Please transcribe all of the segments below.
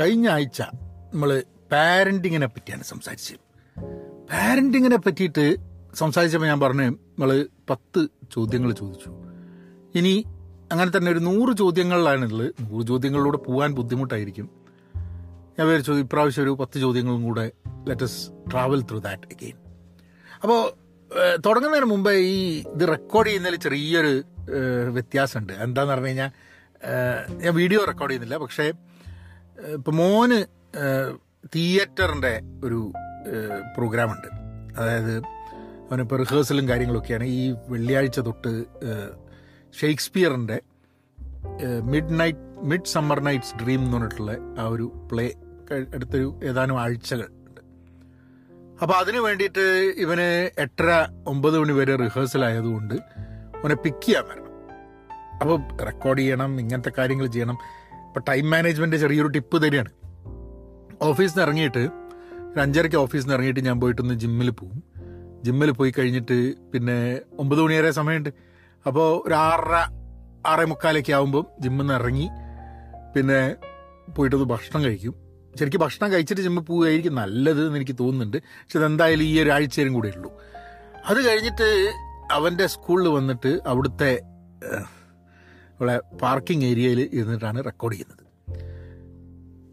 കഴിഞ്ഞ ആഴ്ച നമ്മൾ പാരന്റിങ്ങിനെ പറ്റിയാണ് സംസാരിച്ചത്. പാരന്റിങ്ങിനെ പറ്റിയിട്ട് സംസാരിച്ചപ്പോൾ ഞാൻ പറഞ്ഞു നമ്മൾ പത്ത് ചോദ്യങ്ങൾ ചോദിച്ചു. ഇനി അങ്ങനെ തന്നെ ഒരു നൂറ് ചോദ്യങ്ങളിലാണുള്ളത് നൂറ് ചോദ്യങ്ങളിലൂടെ പോകാൻ ബുദ്ധിമുട്ടായിരിക്കും. ഞാൻ വിചാരിച്ചു ഇപ്രാവശ്യം ഒരു പത്ത് ചോദ്യങ്ങളും കൂടെ let's travel through that again അപ്പോൾ തുടങ്ങുന്നതിന് മുമ്പ് ഈ ഇത് റെക്കോർഡ് ചെയ്യുന്നതിൽ ചെറിയൊരു വ്യത്യാസമുണ്ട്. എന്താന്ന് പറഞ്ഞു കഴിഞ്ഞാൽ ഞാൻ വീഡിയോ റെക്കോർഡ് ചെയ്യുന്നില്ല പക്ഷേ ഇപ്പം മോന് തിയേറ്ററിന്റെ ഒരു പ്രോഗ്രാമുണ്ട്. അതായത് അവനിപ്പോൾ റിഹേഴ്സലും കാര്യങ്ങളൊക്കെയാണ്. ഈ വെള്ളിയാഴ്ച തൊട്ട് ഷേക്സ്പിയറിന്റെ Mid Night Midsummer Night's Dream എന്ന് പറഞ്ഞിട്ടുള്ള ആ ഒരു പ്ലേ അടുത്തൊരു ഏതാനും ആഴ്ചകൾ ഉണ്ട്. അപ്പോൾ അതിന് വേണ്ടിയിട്ട് ഇവന് എട്ടര ഒമ്പത് മണി വരെ റിഹേഴ്സൽ ആയതുകൊണ്ട് അവനെ പിക്ക് ചെയ്യാൻ വരണം. അപ്പോൾ റെക്കോർഡ് ചെയ്യണം ഇങ്ങനത്തെ കാര്യങ്ങൾ ചെയ്യണം. ഇപ്പം ടൈം മാനേജ്മെന്റ് ചെറിയൊരു ടിപ്പ് തരികയാണ്. ഓഫീസിൽ നിന്ന് ഇറങ്ങിയിട്ട് ഒരു അഞ്ചരയ്ക്ക് ഓഫീസിൽ നിന്ന് ഇറങ്ങിയിട്ട് ഞാൻ പോയിട്ടൊന്ന് ജിമ്മിൽ പോവും. ജിമ്മിൽ പോയി കഴിഞ്ഞിട്ട് പിന്നെ ഒമ്പത് മണി വരെ സമയമുണ്ട്. അപ്പോൾ ഒരു ആറര ആറേ മുക്കാലൊക്കെ ആകുമ്പോൾ ജിമ്മിൽ നിന്ന് ഇറങ്ങി പിന്നെ പോയിട്ടൊന്ന് ഭക്ഷണം കഴിക്കും. ശരിക്കും ഭക്ഷണം കഴിച്ചിട്ട് ജിമ്മിൽ പോവുകയായിരിക്കും നല്ലത് എന്ന് എനിക്ക് തോന്നുന്നുണ്ട്. പക്ഷെ അതെന്തായാലും ഈ ഒരു ആഴ്ചയും കൂടെ ഉള്ളൂ. അത് കഴിഞ്ഞിട്ട് അവന്റെ സ്കൂളിൽ വന്നിട്ട് അവിടുത്തെ ഇവിടെ പാർക്കിംഗ് ഏരിയയിൽ ഇരുന്നിട്ടാണ് റെക്കോർഡ് ചെയ്യുന്നത്.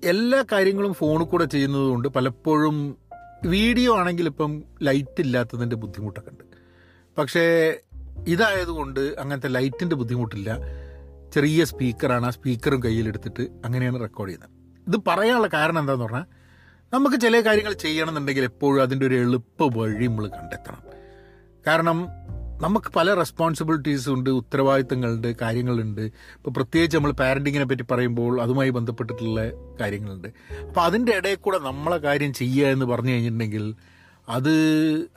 എല്ലാ കാര്യങ്ങളും ഫോണിൽ കൂടെ ചെയ്യുന്നത് കൊണ്ട് പലപ്പോഴും വീഡിയോ ആണെങ്കിൽ ഇപ്പം ലൈറ്റ് ഇല്ലാത്തതിന്റെ ബുദ്ധിമുട്ടൊക്കെ ഉണ്ട്. പക്ഷേ ഇതായതുകൊണ്ട് അങ്ങനത്തെ ലൈറ്റിന്റെ ബുദ്ധിമുട്ടില്ല. ചെറിയ സ്പീക്കറാണ് ആ സ്പീക്കറും കയ്യിലെടുത്തിട്ട് അങ്ങനെയാണ് റെക്കോർഡ് ചെയ്യുന്നത്. ഇത് പറയാനുള്ള കാരണം എന്താണെന്ന് പറഞ്ഞാൽ നമുക്ക് ചില കാര്യങ്ങൾ ചെയ്യണമെന്നുണ്ടെങ്കിൽ എപ്പോഴും അതിന്റെ ഒരു എളുപ്പ വഴി നമ്മൾ കണ്ടെത്തണം. കാരണം നമുക്ക് പല റെസ്പോൺസിബിലിറ്റീസ് ഉണ്ട് ഉത്തരവാദിത്തങ്ങളുണ്ട് കാര്യങ്ങളുണ്ട്. ഇപ്പോൾ പ്രത്യേകിച്ച് നമ്മൾ പാരന്റിങ്ങിനെ പറ്റി പറയുമ്പോൾ അതുമായി ബന്ധപ്പെട്ടിട്ടുള്ള കാര്യങ്ങളുണ്ട്. അപ്പോൾ അതിന്റെ ഇടയിൽ കൂടെ നമ്മളെ കാര്യം ചെയ്യുക എന്ന് പറഞ്ഞു കഴിഞ്ഞിട്ടുണ്ടെങ്കിൽ അത്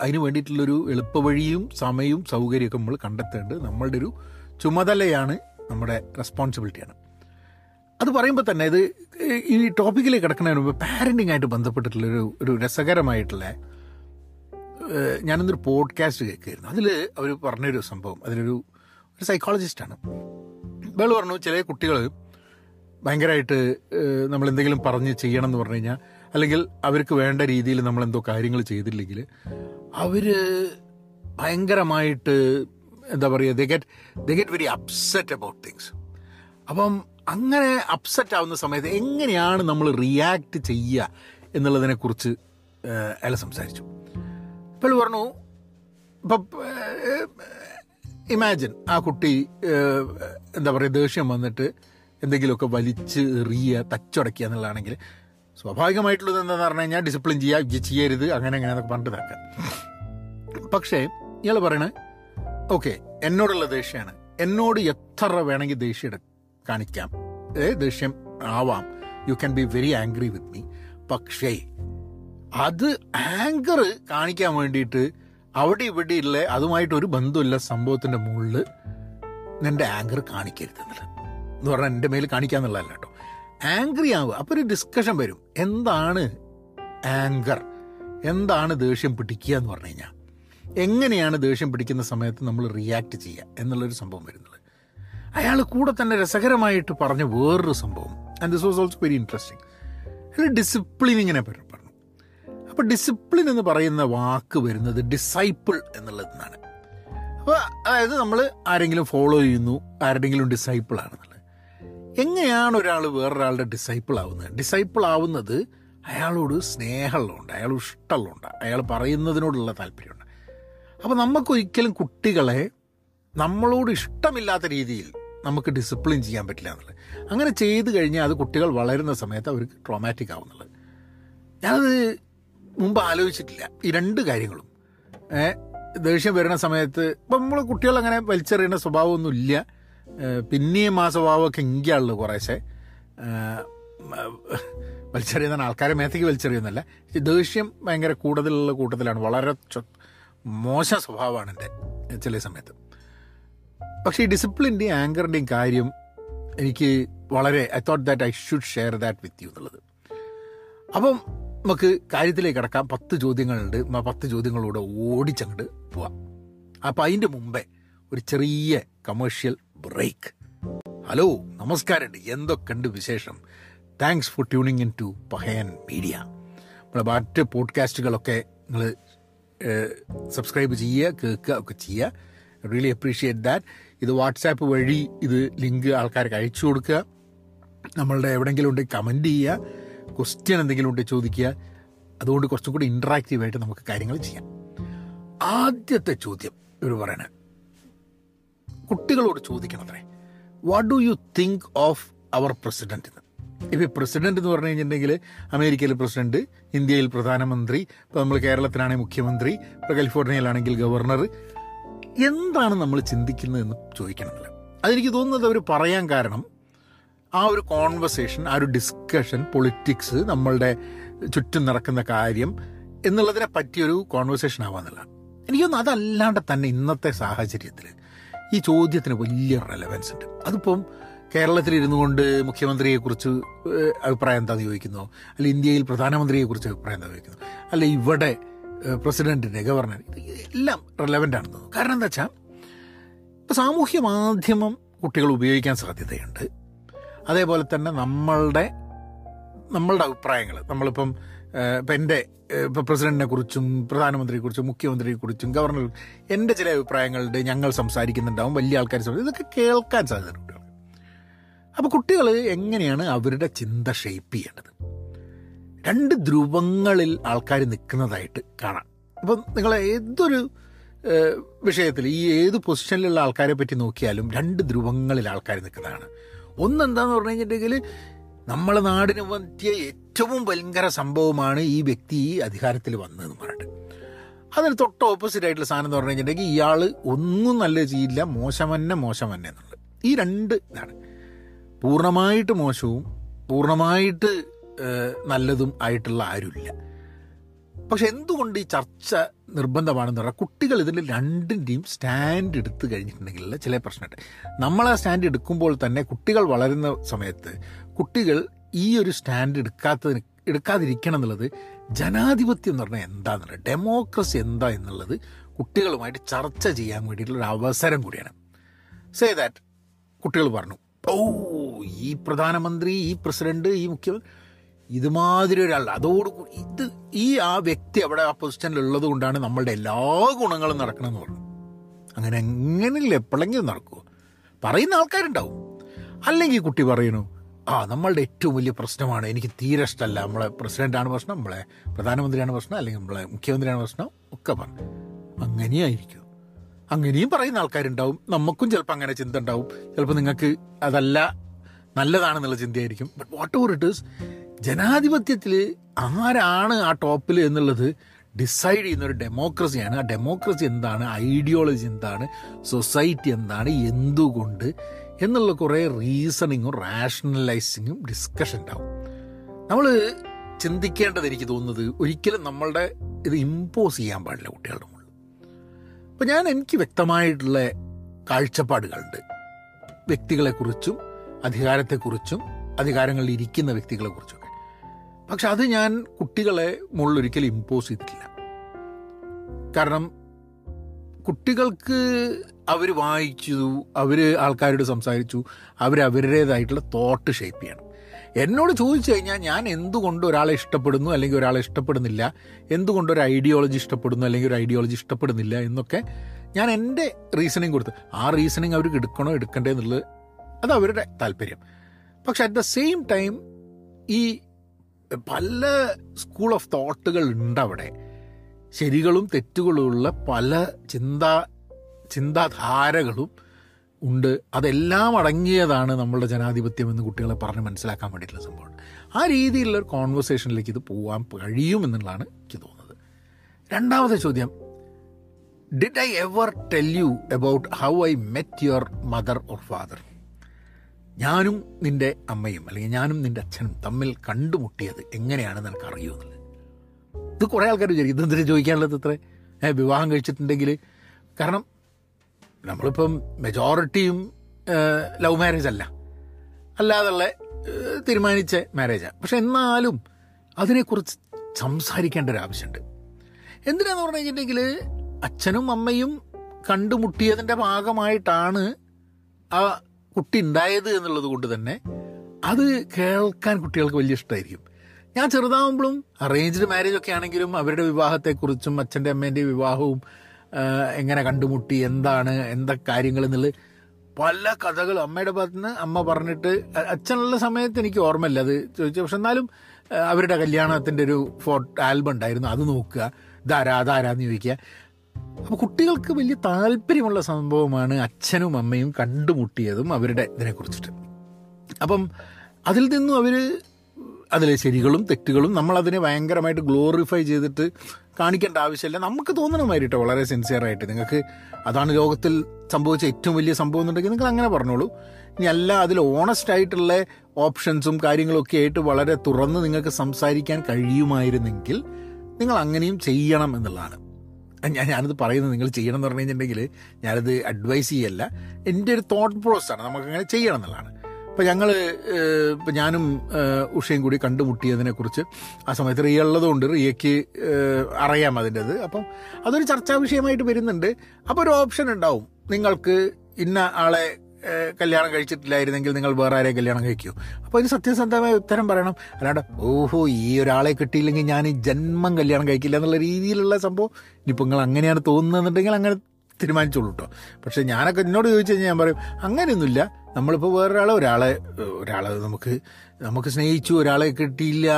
അതിന് വേണ്ടിയിട്ടുള്ളൊരു എളുപ്പവഴിയും സമയവും സൗകര്യമൊക്കെ നമ്മൾ കണ്ടെത്തേണ്ടത് നമ്മളുടെ ഒരു ചുമതലയാണ് നമ്മുടെ റെസ്പോൺസിബിലിറ്റിയാണ് അത് പറയുമ്പോൾ തന്നെ ഇത് ഈ ടോപ്പിക്കിലേക്ക് കിടക്കുന്നതിന് മുമ്പ് പാരന്റിങ് ആയിട്ട് ബന്ധപ്പെട്ടിട്ടുള്ളൊരു ഒരു രസകരമായിട്ടുള്ള ഞാനൊന്നൊരു പോഡ്കാസ്റ്റ് കേൾക്കുമായിരുന്നു അതിൽ അവർ പറഞ്ഞൊരു സംഭവം. അതിലൊരു ഒരു സൈക്കോളജിസ്റ്റാണ് ഇയാൾ പറഞ്ഞു ചില കുട്ടികൾ ഭയങ്കരമായിട്ട് നമ്മൾ എന്തെങ്കിലും പറഞ്ഞ് ചെയ്യണം എന്ന് പറഞ്ഞു കഴിഞ്ഞാൽ അല്ലെങ്കിൽ അവർക്ക് വേണ്ട രീതിയിൽ നമ്മൾ എന്തോ കാര്യങ്ങൾ ചെയ്തില്ലെങ്കിൽ അവർ ഭയങ്കരമായിട്ട് എന്താ പറയുക they get they get very upset about things അപ്പം അങ്ങനെ അപ്സെറ്റ് ആവുന്ന സമയത്ത് എങ്ങനെയാണ് നമ്മൾ റിയാക്ട് ചെയ്യുക എന്നുള്ളതിനെക്കുറിച്ച് അയാൾ സംസാരിച്ചു. അയാൾ പറഞ്ഞു ഇപ്പം ഇമാജിൻ ആ കുട്ടി എന്താ പറയുക ദേഷ്യം വന്നിട്ട് എന്തെങ്കിലുമൊക്കെ വലിച്ച് എറിയുക തച്ചുടയ്ക്കുക എന്നുള്ളതാണെങ്കിൽ സ്വാഭാവികമായിട്ടുള്ളത് എന്താണെന്ന് പറഞ്ഞു കഴിഞ്ഞാൽ ഡിസിപ്ലിൻ ചെയ്യുക ഇത് ചെയ്യരുത് അങ്ങനെ അങ്ങനെ എന്നൊക്കെ പറഞ്ഞിട്ട് ഇതാക്കാം പക്ഷേ ഇയാൾ പറയണേ ഓക്കെ എന്നോടുള്ള ദേഷ്യമാണ്. എന്നോട് എത്ര വേണമെങ്കിൽ ദേഷ്യം കാണിക്കാം. ഏ ദേഷ്യം ആവാം. You can be very angry with me പക്ഷേ അത് ആങ്കർ കാണിക്കാൻ വേണ്ടിയിട്ട് അവിടെ ഇവിടെ ഇല്ല അതുമായിട്ട് ഒരു ബന്ധമില്ല സംഭവത്തിന്റെ മുകളിൽ നിന്റെ ആങ്കർ കാണിക്കരുത് എന്ന് പറഞ്ഞാൽ എന്റെ മേൽ കാണിക്കാന്നുള്ളതല്ല കേട്ടോ. ആംഗ്രി ആവുക അപ്പോൾ ഒരു ഡിസ്കഷൻ വരും. എന്താണ് ആങ്കർ എന്താണ് ദേഷ്യം പിടിക്കുക എന്ന് പറഞ്ഞു കഴിഞ്ഞാൽ എങ്ങനെയാണ് ദേഷ്യം പിടിക്കുന്ന സമയത്ത് നമ്മൾ റിയാക്ട് ചെയ്യുക എന്നുള്ളൊരു സംഭവം വരുന്നത്. അയാൾ കൂടെ തന്നെ രസകരമായിട്ട് പറഞ്ഞ വേറൊരു സംഭവം. And this was also very interesting അയാൾ ഡിസിപ്ലിനിങ്ങിനെ പറ്റി അപ്പോൾ ഡിസിപ്ലിൻ എന്ന് പറയുന്ന വാക്ക് വരുന്നത് ഡിസൈപ്പിൾ എന്നുള്ളത് നിന്നാണ് അപ്പോൾ അതായത് നമ്മൾ ആരെങ്കിലും ഫോളോ ചെയ്യുന്നു ആരുടെങ്കിലും ഡിസൈപ്പിൾ ആണെന്നുള്ളത്. എങ്ങനെയാണ് ഒരാൾ വേറൊരാളുടെ ഡിസൈപ്പിൾ ആവുന്നത്? ഡിസൈപ്പിൾ ആവുന്നത് അയാളോട് സ്നേഹമുള്ളതുകൊണ്ട് അയാൾ ഇഷ്ടമുള്ളതുകൊണ്ട് അയാൾ പറയുന്നതിനോടുള്ള താല്പര്യമുണ്ട്. അപ്പോൾ നമുക്കൊരിക്കലും കുട്ടികളെ നമ്മളോട് ഇഷ്ടമില്ലാത്ത രീതിയിൽ നമുക്ക് ഡിസിപ്ലിൻ ചെയ്യാൻ പറ്റില്ല എന്നുള്ളത്. അങ്ങനെ ചെയ്ത് കഴിഞ്ഞാൽ അത് കുട്ടികൾ വളരുന്ന സമയത്ത് അവർക്ക് ട്രോമാറ്റിക് ആവുന്നുള്ളത്. ഞാനത് മുമ്പ് ആലോചിച്ചിട്ടില്ല. ഈ രണ്ട് കാര്യങ്ങളും. ദേഷ്യം വരുന്ന സമയത്ത് ഇപ്പം നമ്മൾ കുട്ടികൾ അങ്ങനെ വലിച്ചെറിയുന്ന സ്വഭാവമൊന്നും ഇല്ല. പിന്നെയും ആ സ്വഭാവമൊക്കെ എങ്കിയാണല്ലോ കുറേശ്ശെ. വലിച്ചെറിയുന്ന ആൾക്കാരെ മേത്തേക്ക് വലിച്ചെറിയുന്നല്ല ദേഷ്യം ഭയങ്കര കൂടുതലുള്ള കൂട്ടത്തിലാണ്. വളരെ മോശം സ്വഭാവമാണ് എന്റെ ചില സമയത്ത്. പക്ഷേ ഈ ഡിസിപ്ലിന്റെയും ആങ്കറിന്റെയും കാര്യം എനിക്ക് വളരെ I thought that I should share that with you എന്നുള്ളത്. അപ്പം നമുക്ക് കാര്യത്തിലേക്ക് കിടക്കാം. പത്ത് ചോദ്യങ്ങളുണ്ട്. ആ പത്ത് ചോദ്യങ്ങളൂടെ ഓടിച്ചങ്ങോട്ട് പോവാം. അപ്പം അതിന്റെ മുമ്പേ ഒരു ചെറിയ കമേഴ്ഷ്യൽ ബ്രേക്ക് ഹലോ നമസ്കാരമുണ്ട് എന്തൊക്കെയുണ്ട് വിശേഷം? Thanks for tuning in to Pahayan Media നമ്മളെ മറ്റ് പോഡ്കാസ്റ്റുകളൊക്കെ നിങ്ങൾ സബ്സ്ക്രൈബ് ചെയ്യുക കേൾക്കുക ഒക്കെ ചെയ്യുക. റിയലി അപ്രീഷിയേറ്റ് ദാറ്റ് ഇത് വാട്സാപ്പ് വഴി ഇത് ലിങ്ക് ആൾക്കാർക്ക് അയച്ചു കൊടുക്കുക. നമ്മളുടെ എവിടെയെങ്കിലും ഉണ്ടെങ്കിൽ കമന്റ് ചെയ്യുക. ക്വസ്റ്റ്യൻ എന്തെങ്കിലും ഉണ്ടെങ്കിൽ ചോദിക്കുക. അതുകൊണ്ട് കുറച്ചും കൂടി ഇൻട്രാക്റ്റീവായിട്ട് നമുക്ക് കാര്യങ്ങൾ ചെയ്യാം. ആദ്യത്തെ ചോദ്യം ഇവർ പറയണേ. കുട്ടികളോട് ചോദിക്കണത്രേ. What do you think of our president എന്ന്. ഇപ്പോൾ പ്രസിഡന്റ് എന്ന് പറഞ്ഞു കഴിഞ്ഞിട്ടുണ്ടെങ്കിൽ അമേരിക്കയിലെ പ്രസിഡന്റ് ഇന്ത്യയിൽ പ്രധാനമന്ത്രി ഇപ്പോൾ നമ്മൾ കേരളത്തിലാണെങ്കിൽ മുഖ്യമന്ത്രി ഇപ്പോൾ കാലിഫോർണിയയിലാണെങ്കിൽ ഗവർണർ എന്താണ് നമ്മൾ ചിന്തിക്കുന്നതെന്ന് ചോദിക്കണമെന്നില്ല. അതെനിക്ക് തോന്നുന്നത് അവർ പറയാൻ കാരണം ആ ഒരു കോൺവെർസേഷൻ ആ ഒരു ഡിസ്കഷൻ പൊളിറ്റിക്സ് നമ്മളുടെ ചുറ്റും നടക്കുന്ന കാര്യം എന്നുള്ളതിനെ പറ്റിയൊരു കോൺവെർസേഷൻ ആവാന്നുള്ളതാണ് എനിക്കൊന്നും അതല്ലാണ്ട് തന്നെ ഇന്നത്തെ സാഹചര്യത്തിൽ ഈ ചോദ്യത്തിന് വലിയ റെലവൻസ് ഉണ്ട്. അതിപ്പം കേരളത്തിൽ ഇരുന്നു കൊണ്ട് മുഖ്യമന്ത്രിയെക്കുറിച്ച് അഭിപ്രായം എന്താ ചോദിക്കുന്നു? അല്ല ഇന്ത്യയിൽ പ്രധാനമന്ത്രിയെക്കുറിച്ച് അഭിപ്രായം എന്താ ചോദിക്കുന്നു? അല്ല ഇവിടെ പ്രസിഡന്റിന്റെ ഗവർണർ എല്ലാം റെലവന്റ് ആണെന്ന് കാരണം എന്താ വെച്ചാൽ ഇപ്പോൾ സാമൂഹ്യ മാധ്യമം കുട്ടികൾ ഉപയോഗിക്കാൻ സാധ്യതയുണ്ട്. അതേപോലെ തന്നെ നമ്മളുടെ നമ്മളുടെ അഭിപ്രായങ്ങൾ നമ്മളിപ്പം ഇപ്പം എന്റെ ഇപ്പം പ്രസിഡന്റിനെ കുറിച്ചും പ്രധാനമന്ത്രിയെക്കുറിച്ചും മുഖ്യമന്ത്രിയെക്കുറിച്ചും ഗവർണർ എന്റെ ചില അഭിപ്രായങ്ങളുണ്ട് ഞങ്ങൾ സംസാരിക്കുന്നുണ്ടാവും വലിയ ആൾക്കാർ ഇതൊക്കെ കേൾക്കാൻ സാധ്യതയുണ്ട് അപ്പോൾ കുട്ടികൾ എങ്ങനെയാണ് അവരുടെ ചിന്ത ഷെയ്പ്പ് ചെയ്യേണ്ടത്? രണ്ട് ധ്രുവങ്ങളിൽ ആൾക്കാർ നിൽക്കുന്നതായിട്ട് കാണാം. ഇപ്പം നിങ്ങൾ ഏതൊരു വിഷയത്തിൽ ഈ ഏത് പൊസിഷനിലുള്ള ആൾക്കാരെ പറ്റി നോക്കിയാലും രണ്ട് ധ്രുവങ്ങളിൽ ആൾക്കാർ നിൽക്കുന്നതാണ്. ഒന്നെന്താന്ന് പറഞ്ഞു കഴിഞ്ഞിട്ടുണ്ടെങ്കിൽ നമ്മളെ നാടിന് പറ്റിയ ഏറ്റവും ഭയങ്കര സംഭവമാണ് ഈ വ്യക്തി ഈ അധികാരത്തിൽ വന്നതെന്ന് പറഞ്ഞിട്ട്. അതിന് തൊട്ട് ഓപ്പോസിറ്റ് ആയിട്ടുള്ള സാധനം എന്ന് പറഞ്ഞു കഴിഞ്ഞിട്ടുണ്ടെങ്കിൽ ഇയാൾ ഒന്നും നല്ല ചെയ്യില്ല മോശം തന്നെ മോശം തന്നെ എന്നുള്ളത്. ഈ രണ്ട് ഇതാണ്. പൂർണമായിട്ട് മോശവും പൂർണമായിട്ട് നല്ലതും ആയിട്ടുള്ള ആരുമില്ല. പക്ഷെ എന്തുകൊണ്ട് ഈ ചർച്ച നിർബന്ധമാണെന്ന് പറഞ്ഞാൽ കുട്ടികൾ ഇതിൽ രണ്ടിന്റെയും സ്റ്റാൻഡ് എടുത്ത് കഴിഞ്ഞിട്ടുണ്ടെങ്കിൽ ചില പ്രശ്നമുണ്ട്. നമ്മൾ ആ സ്റ്റാൻഡ് എടുക്കുമ്പോൾ തന്നെ കുട്ടികൾ വളരുന്ന സമയത്ത് കുട്ടികൾ ഈ ഒരു സ്റ്റാൻഡ് എടുക്കാത്തതിന് എടുക്കാതിരിക്കണം എന്നുള്ളത് ജനാധിപത്യം എന്ന് പറഞ്ഞാൽ എന്താണെന്നുള്ളത് ഡെമോക്രസി എന്താ എന്നുള്ളത് കുട്ടികളുമായിട്ട് ചർച്ച ചെയ്യാൻ വേണ്ടിയിട്ടുള്ള ഒരു അവസരം കൂടിയാണ്. സേ ദാറ്റ് കുട്ടികൾ പറഞ്ഞു ഓ ഈ പ്രധാനമന്ത്രി ഈ പ്രസിഡന്റ് ഈ മുഖ്യമന്ത്രി ഇതുമാതിരി ഒരാൾ അതോട് ഇത് ഈ ആ വ്യക്തി അവിടെ ആ പൊസിഷനിൽ ഉള്ളത് കൊണ്ടാണ് നമ്മളുടെ എല്ലാ ഗുണങ്ങളും നടക്കണമെന്ന് പറഞ്ഞു. അങ്ങനെ എങ്ങനെയില്ല എപ്പോഴെങ്കിലും നടക്കുമോ പറയുന്ന ആൾക്കാരുണ്ടാവും. അല്ലെങ്കിൽ കുട്ടി പറയുന്നു ആ നമ്മളുടെ ഏറ്റവും വലിയ പ്രശ്നമാണ്. എനിക്ക് തീരെ ഇഷ്ടമല്ല. നമ്മളെ പ്രസിഡന്റാണ് പ്രശ്നം നമ്മളെ പ്രധാനമന്ത്രിയാണ് പ്രശ്നം അല്ലെങ്കിൽ നമ്മളെ മുഖ്യമന്ത്രിയാണ് പ്രശ്നം ഒക്കെ പറഞ്ഞു. അങ്ങനെയായിരിക്കും. അങ്ങനെയും പറയുന്ന ആൾക്കാരുണ്ടാവും. നമുക്കും ചിലപ്പോൾ അങ്ങനെ ചിന്ത ഉണ്ടാവും. ചിലപ്പോൾ നിങ്ങൾക്ക് അതല്ല നല്ലതാണെന്നുള്ള ചിന്തയായിരിക്കും. But what or it is ജനാധിപത്യത്തിൽ ആരാണ് ആ ടോപ്പിൽ എന്നുള്ളത് ഡിസൈഡ് ചെയ്യുന്ന ഒരു ഡെമോക്രസിയാണ്. ആ ഡെമോക്രസി എന്താണ്? ഐഡിയോളജി എന്താണ്? സൊസൈറ്റി എന്താണ്? എന്തുകൊണ്ട്? എന്നുള്ള കുറേ റീസണിങ്ങും റാഷണലൈസിങ്ങും ഡിസ്കഷൻ ഉണ്ടാവും നമ്മൾ ചിന്തിക്കേണ്ടത് എനിക്ക് തോന്നുന്നത് ഒരിക്കലും നമ്മളുടെ ഇത് ഇമ്പോസ് ചെയ്യാൻ പാടില്ല കുട്ടികളുടെ മുകളിൽ. അപ്പം ഞാൻ എനിക്ക് വ്യക്തമായിട്ടുള്ള കാഴ്ചപ്പാടുകളുണ്ട്. വ്യക്തികളെക്കുറിച്ചും അധികാരത്തെക്കുറിച്ചും അധികാരങ്ങളിൽ ഇരിക്കുന്ന വ്യക്തികളെക്കുറിച്ചൊക്കെ പക്ഷെ അത് ഞാൻ കുട്ടികളെ മുകളിൽ ഒരിക്കലും ഇമ്പോസ് ചെയ്തിട്ടില്ല. കാരണം കുട്ടികൾക്ക് അവർ വായിച്ചു അവർ ആൾക്കാരോട് സംസാരിച്ചു അവർ അവരുടേതായിട്ടുള്ള തോട്ട് ഷേപ്പ് ചെയ്യണം. എന്നോട് ചോദിച്ചു കഴിഞ്ഞാൽ ഞാൻ എന്തുകൊണ്ട് ഒരാളെ ഇഷ്ടപ്പെടുന്നു അല്ലെങ്കിൽ ഒരാളെ ഇഷ്ടപ്പെടുന്നില്ല എന്തുകൊണ്ട് ഒരു ഐഡിയോളജി ഇഷ്ടപ്പെടുന്നു അല്ലെങ്കിൽ ഒരു ഐഡിയോളജി ഇഷ്ടപ്പെടുന്നില്ല എന്നൊക്കെ ഞാൻ എന്റെ റീസണിങ് കൊടുത്ത് ആ റീസണിങ് അവർക്ക് എടുക്കണോ എടുക്കണ്ടേ എന്നുള്ളത് അത് അവരുടെ താല്പര്യം. പക്ഷെ അറ്റ് ദ സെയിം ടൈം ഈ പല സ്കൂൾ ഓഫ് തോട്ടുകൾ ഉണ്ട് അവിടെ ശരികളും തെറ്റുകളുമുള്ള പല ചിന്താ ചിന്താധാരകളും ഉണ്ട്. അതെല്ലാം അടങ്ങിയതാണ് നമ്മളുടെ ജനാധിപത്യം എന്ന് കുട്ടികളെ പറഞ്ഞ് മനസ്സിലാക്കാൻ വേണ്ടിയിട്ടുള്ള സംഭവമാണ് ആ രീതിയിലുള്ള ഒരു കോൺവെർസേഷനിലേക്ക് ഇത് പോകാൻ കഴിയുമെന്നുള്ളതാണ് എനിക്ക് തോന്നുന്നത്. രണ്ടാമത്തെ ചോദ്യം. Did I ever tell you about how I met your mother or father ഞാനും നിന്റെ അമ്മയും അല്ലെങ്കിൽ ഞാനും നിന്റെ അച്ഛനും തമ്മിൽ കണ്ടുമുട്ടിയത് എങ്ങനെയാണെന്ന് എനിക്ക് അറിയുമെന്നുള്ളത് ഇത് കുറേ ആൾക്കാർ വിചാരിക്കും ഇതെന്തിനു ചോദിക്കാനുള്ളത് ഇത്ര? വിവാഹം കഴിച്ചിട്ടുണ്ടെങ്കിൽ കാരണം നമ്മളിപ്പം മെജോറിറ്റിയും ലവ് മാരേജ് അല്ല. അല്ലാതുള്ള തീരുമാനിച്ച മാരേജാണ് പക്ഷെ എന്നാലും അതിനെക്കുറിച്ച് സംസാരിക്കേണ്ട ഒരു ആവശ്യമുണ്ട്. എന്തിനാന്ന് പറഞ്ഞു കഴിഞ്ഞിട്ടുണ്ടെങ്കിൽ അച്ഛനും അമ്മയും കണ്ടുമുട്ടിയതിന്റെ ഭാഗമായിട്ടാണ് ആ കുട്ടി ഉണ്ടായത് എന്നുള്ളത് കൊണ്ട് തന്നെ അത് കേൾക്കാൻ കുട്ടികൾക്ക് വലിയ ഇഷ്ടമായിരിക്കും ഞാൻ ചെറുതാവുമ്പോഴും അറേഞ്ച്ഡ് മാരേജ് ഒക്കെ ആണെങ്കിലും അവരുടെ വിവാഹത്തെക്കുറിച്ചും അച്ഛന്റെ അമ്മേന്റെ വിവാഹവും എങ്ങനെ കണ്ടുമുട്ടി എന്താണ് എന്താ കാര്യങ്ങൾ എന്നുള്ളത് പല കഥകൾ അമ്മയുടെ ഭാഗത്ത് നിന്ന് അമ്മ പറഞ്ഞിട്ട് അച്ഛനുള്ള സമയത്ത് എനിക്ക് ഓർമ്മയില്ല അത് ചോദിച്ചു. പക്ഷെ എന്നാലും അവരുടെ കല്യാണത്തിന്റെ ഒരു ഫോട്ടോ ആൽബം ഉണ്ടായിരുന്നു അത് നോക്കുക. ഇതാരാ അതാരാന്ന് ചോദിക്കുക. അപ്പോൾ കുട്ടികൾക്ക് വലിയ താല്പര്യമുള്ള സംഭവമാണ് അച്ഛനും അമ്മയും കണ്ടുമുട്ടിയതും അവരുടെ ഇതിനെക്കുറിച്ചിട്ട് അപ്പം അതിൽ നിന്നും അവർ അതിലെ ശരികളും തെറ്റുകളും നമ്മളതിനെ ഭയങ്കരമായിട്ട് ഗ്ലോറിഫൈ ചെയ്തിട്ട് കാണിക്കേണ്ട ആവശ്യമില്ല. നമുക്ക് തോന്നണമായിട്ട് വളരെ സിൻസിയറായിട്ട് നിങ്ങൾക്ക് അതാണ് ലോകത്തിൽ സംഭവിച്ച ഏറ്റവും വലിയ സംഭവം എന്നുണ്ടെങ്കിൽ നിങ്ങൾ അങ്ങനെ പറഞ്ഞോളൂ. ഇനി അല്ല അതിൽ ഓണസ്റ്റ് ആയിട്ടുള്ള ഓപ്ഷൻസും കാര്യങ്ങളൊക്കെ ആയിട്ട് വളരെ തുറന്ന് നിങ്ങൾക്ക് സംസാരിക്കാൻ കഴിയുമായിരുന്നെങ്കിൽ നിങ്ങൾ അങ്ങനെയും ചെയ്യണം എന്നുള്ളതാണ്. ഞാൻ ഞാനത് പറയുന്നത് നിങ്ങൾ ചെയ്യണം എന്ന് പറഞ്ഞു കഴിഞ്ഞിട്ടുണ്ടെങ്കിൽ ഞാനത് അഡ്വൈസ് ചെയ്യല്ല. എന്റെ ഒരു തോട്ട് പ്രോസസ്സാണ് നമുക്കങ്ങനെ ചെയ്യണം എന്നുള്ളതാണ്. അപ്പോൾ ഞങ്ങൾ ഇപ്പം ഞാനും ഉഷയും കൂടി കണ്ടുമുട്ടിയതിനെക്കുറിച്ച് ആ സമയത്ത് റിയ ഉള്ളതുകൊണ്ട് റിയയ്ക്ക് അറിയാം അതിന്റെ അത് അപ്പം അതൊരു ചർച്ചാ വിഷയമായിട്ട് വരുന്നുണ്ട്. അപ്പോൾ ഒരു ഓപ്ഷൻ ഉണ്ടാവും. നിങ്ങൾക്ക് ഇന്ന ആളെ കല്യാണം കഴിച്ചിട്ടില്ലായിരുന്നെങ്കിൽ നിങ്ങൾ വേറെ ആരെയും കല്യാണം കഴിക്കൂ. അപ്പോൾ അതിന് സത്യസന്ധമായ ഉത്തരം പറയണം. അല്ലാണ്ട് ഓഹോ ഈ ഒരാളെ കിട്ടിയില്ലെങ്കിൽ ഞാൻ ഈ ജന്മം കല്യാണം കഴിക്കില്ല എന്നുള്ള രീതിയിലുള്ള സംഭവം ഇനിയിപ്പോൾ നിങ്ങൾ അങ്ങനെയാണ് തോന്നുന്നുണ്ടെങ്കിൽ അങ്ങനെ തീരുമാനിച്ചോളൂ കേട്ടോ പക്ഷേ ഞാനൊക്കെ എന്നോട് ചോദിച്ചു കഴിഞ്ഞാൽ ഞാൻ പറയും അങ്ങനെയൊന്നുമില്ല. നമ്മളിപ്പോൾ വേറൊരാളെ ഒരാളെ ഒരാളെ നമുക്ക് നമുക്ക് സ്നേഹിച്ചു ഒരാളെ കിട്ടിയില്ല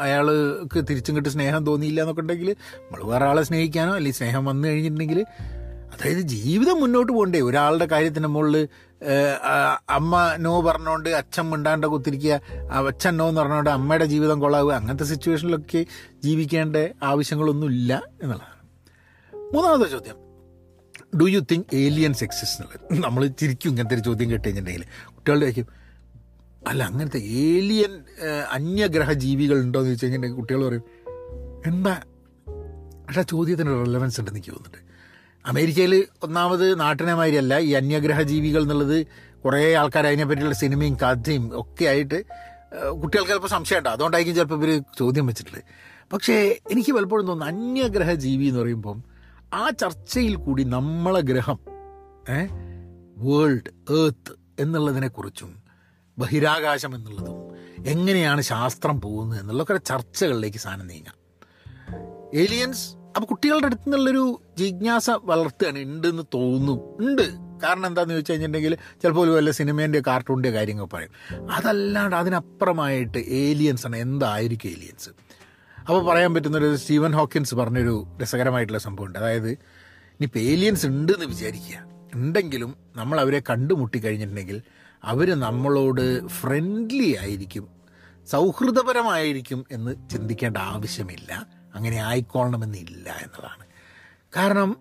അയാൾക്ക് തിരിച്ചും കിട്ടി സ്നേഹം തോന്നിയില്ല എന്നൊക്കെ ഉണ്ടെങ്കിൽ നമ്മൾ വേറെ ആളെ സ്നേഹിക്കാനോ അല്ലെങ്കിൽ സ്നേഹം വന്നു കഴിഞ്ഞിട്ടുണ്ടെങ്കിൽ അതായത് ജീവിതം മുന്നോട്ട് പോകണ്ടേ. ഒരാളുടെ കാര്യത്തിന് മുകളിൽ അമ്മ നോ പറഞ്ഞുകൊണ്ട് അച്ഛൻ മിണ്ടാണ്ട കുത്തിരിക്കുക. അച്ഛൻ നോ എന്ന് പറഞ്ഞുകൊണ്ട് അമ്മയുടെ ജീവിതം കൊള്ളാവുക. അങ്ങനത്തെ സിറ്റുവേഷനിലൊക്കെ ജീവിക്കേണ്ട ആവശ്യങ്ങളൊന്നും ഇല്ല എന്നുള്ളതാണ്. മൂന്നാമത്തെ ചോദ്യം. Do you think aliens exist എന്നുള്ളത്. നമ്മൾ ചിരിക്കും ഇങ്ങനത്തെ ഒരു ചോദ്യം കേട്ട് കഴിഞ്ഞിട്ടുണ്ടെങ്കിൽ കുട്ടികളുടെ ചോദിക്കും അല്ല അങ്ങനത്തെ ഏലിയൻ അന്യഗ്രഹ ജീവികൾ ഉണ്ടോ? എന്ന് ചോദിച്ചു കഴിഞ്ഞിട്ടുണ്ടെങ്കിൽ കുട്ടികൾ പറയും എന്താ? പക്ഷേ ആ ചോദ്യത്തിന് റെലവൻസ് ഉണ്ടെന്ന് എനിക്ക് തോന്നുന്നുണ്ട്. അമേരിക്കയിൽ ഒന്നാമത് നാട്ടിനെ മാതിരിയല്ല ഈ അന്യഗ്രഹ ജീവികൾ എന്നുള്ളത് കുറേ ആൾക്കാർ അതിനെപ്പറ്റിയുള്ള സിനിമയും കഥയും ഒക്കെ ആയിട്ട് കുട്ടികൾക്ക് ചിലപ്പോൾ സംശയമുണ്ട്. അതുകൊണ്ടായിരിക്കും ചിലപ്പോൾ ഇവർ ചോദ്യം വെച്ചിട്ടുള്ളത്. പക്ഷേ എനിക്ക് പലപ്പോഴും തോന്നുന്നു അന്യഗ്രഹ ജീവി എന്ന് പറയുമ്പം ആ ചർച്ചയിൽ കൂടി നമ്മളെ ഗ്രഹം ഏ വേൾഡ് ഏർത്ത് എന്നുള്ളതിനെക്കുറിച്ചും ബഹിരാകാശം എന്നുള്ളതും എങ്ങനെയാണ് ശാസ്ത്രം പോകുന്നത് എന്നുള്ളതൊക്കെ ചർച്ചകളിലേക്ക് സാധനം നീങ്ങാം. ഏലിയൻസ് അപ്പൊ കുട്ടികളുടെ അടുത്ത് നിന്നുള്ളൊരു ജിജ്ഞാസ വളർത്തുകയാണ് ഉണ്ടെന്ന് തോന്നുന്നു ഉണ്ട്. കാരണം എന്താണെന്ന് ചോദിച്ചു കഴിഞ്ഞിട്ടുണ്ടെങ്കിൽ ചിലപ്പോൾ ഒരു വല്ല സിനിമേന്റെ കാർട്ടൂണിന്റെ കാര്യങ്ങൾ പറയും. അതല്ലാണ്ട് അതിനപ്പുറമായിട്ട് ഏലിയൻസ് ആണ് എന്തായിരിക്കും ഏലിയൻസ് അപ്പോൾ പറയാൻ പറ്റുന്നൊരു സ്റ്റീവൻ ഹോക്കിൻസ് പറഞ്ഞൊരു രസകരമായിട്ടുള്ള സംഭവമുണ്ട്. അതായത് ഇനിയിപ്പോൾ ഏലിയൻസ് ഉണ്ടെന്ന് വിചാരിക്കുക. ഉണ്ടെങ്കിലും നമ്മൾ അവരെ കണ്ടുമുട്ടി കഴിഞ്ഞിട്ടുണ്ടെങ്കിൽ അവർ നമ്മളോട് ഫ്രണ്ട്ലി ആയിരിക്കും സൗഹൃദപരമായിരിക്കും എന്ന് ചിന്തിക്കേണ്ട ആവശ്യമില്ല. അങ്ങനെ ആയിക്കൊള്ളണമെന്നില്ല എന്നതാണ്. കാരണം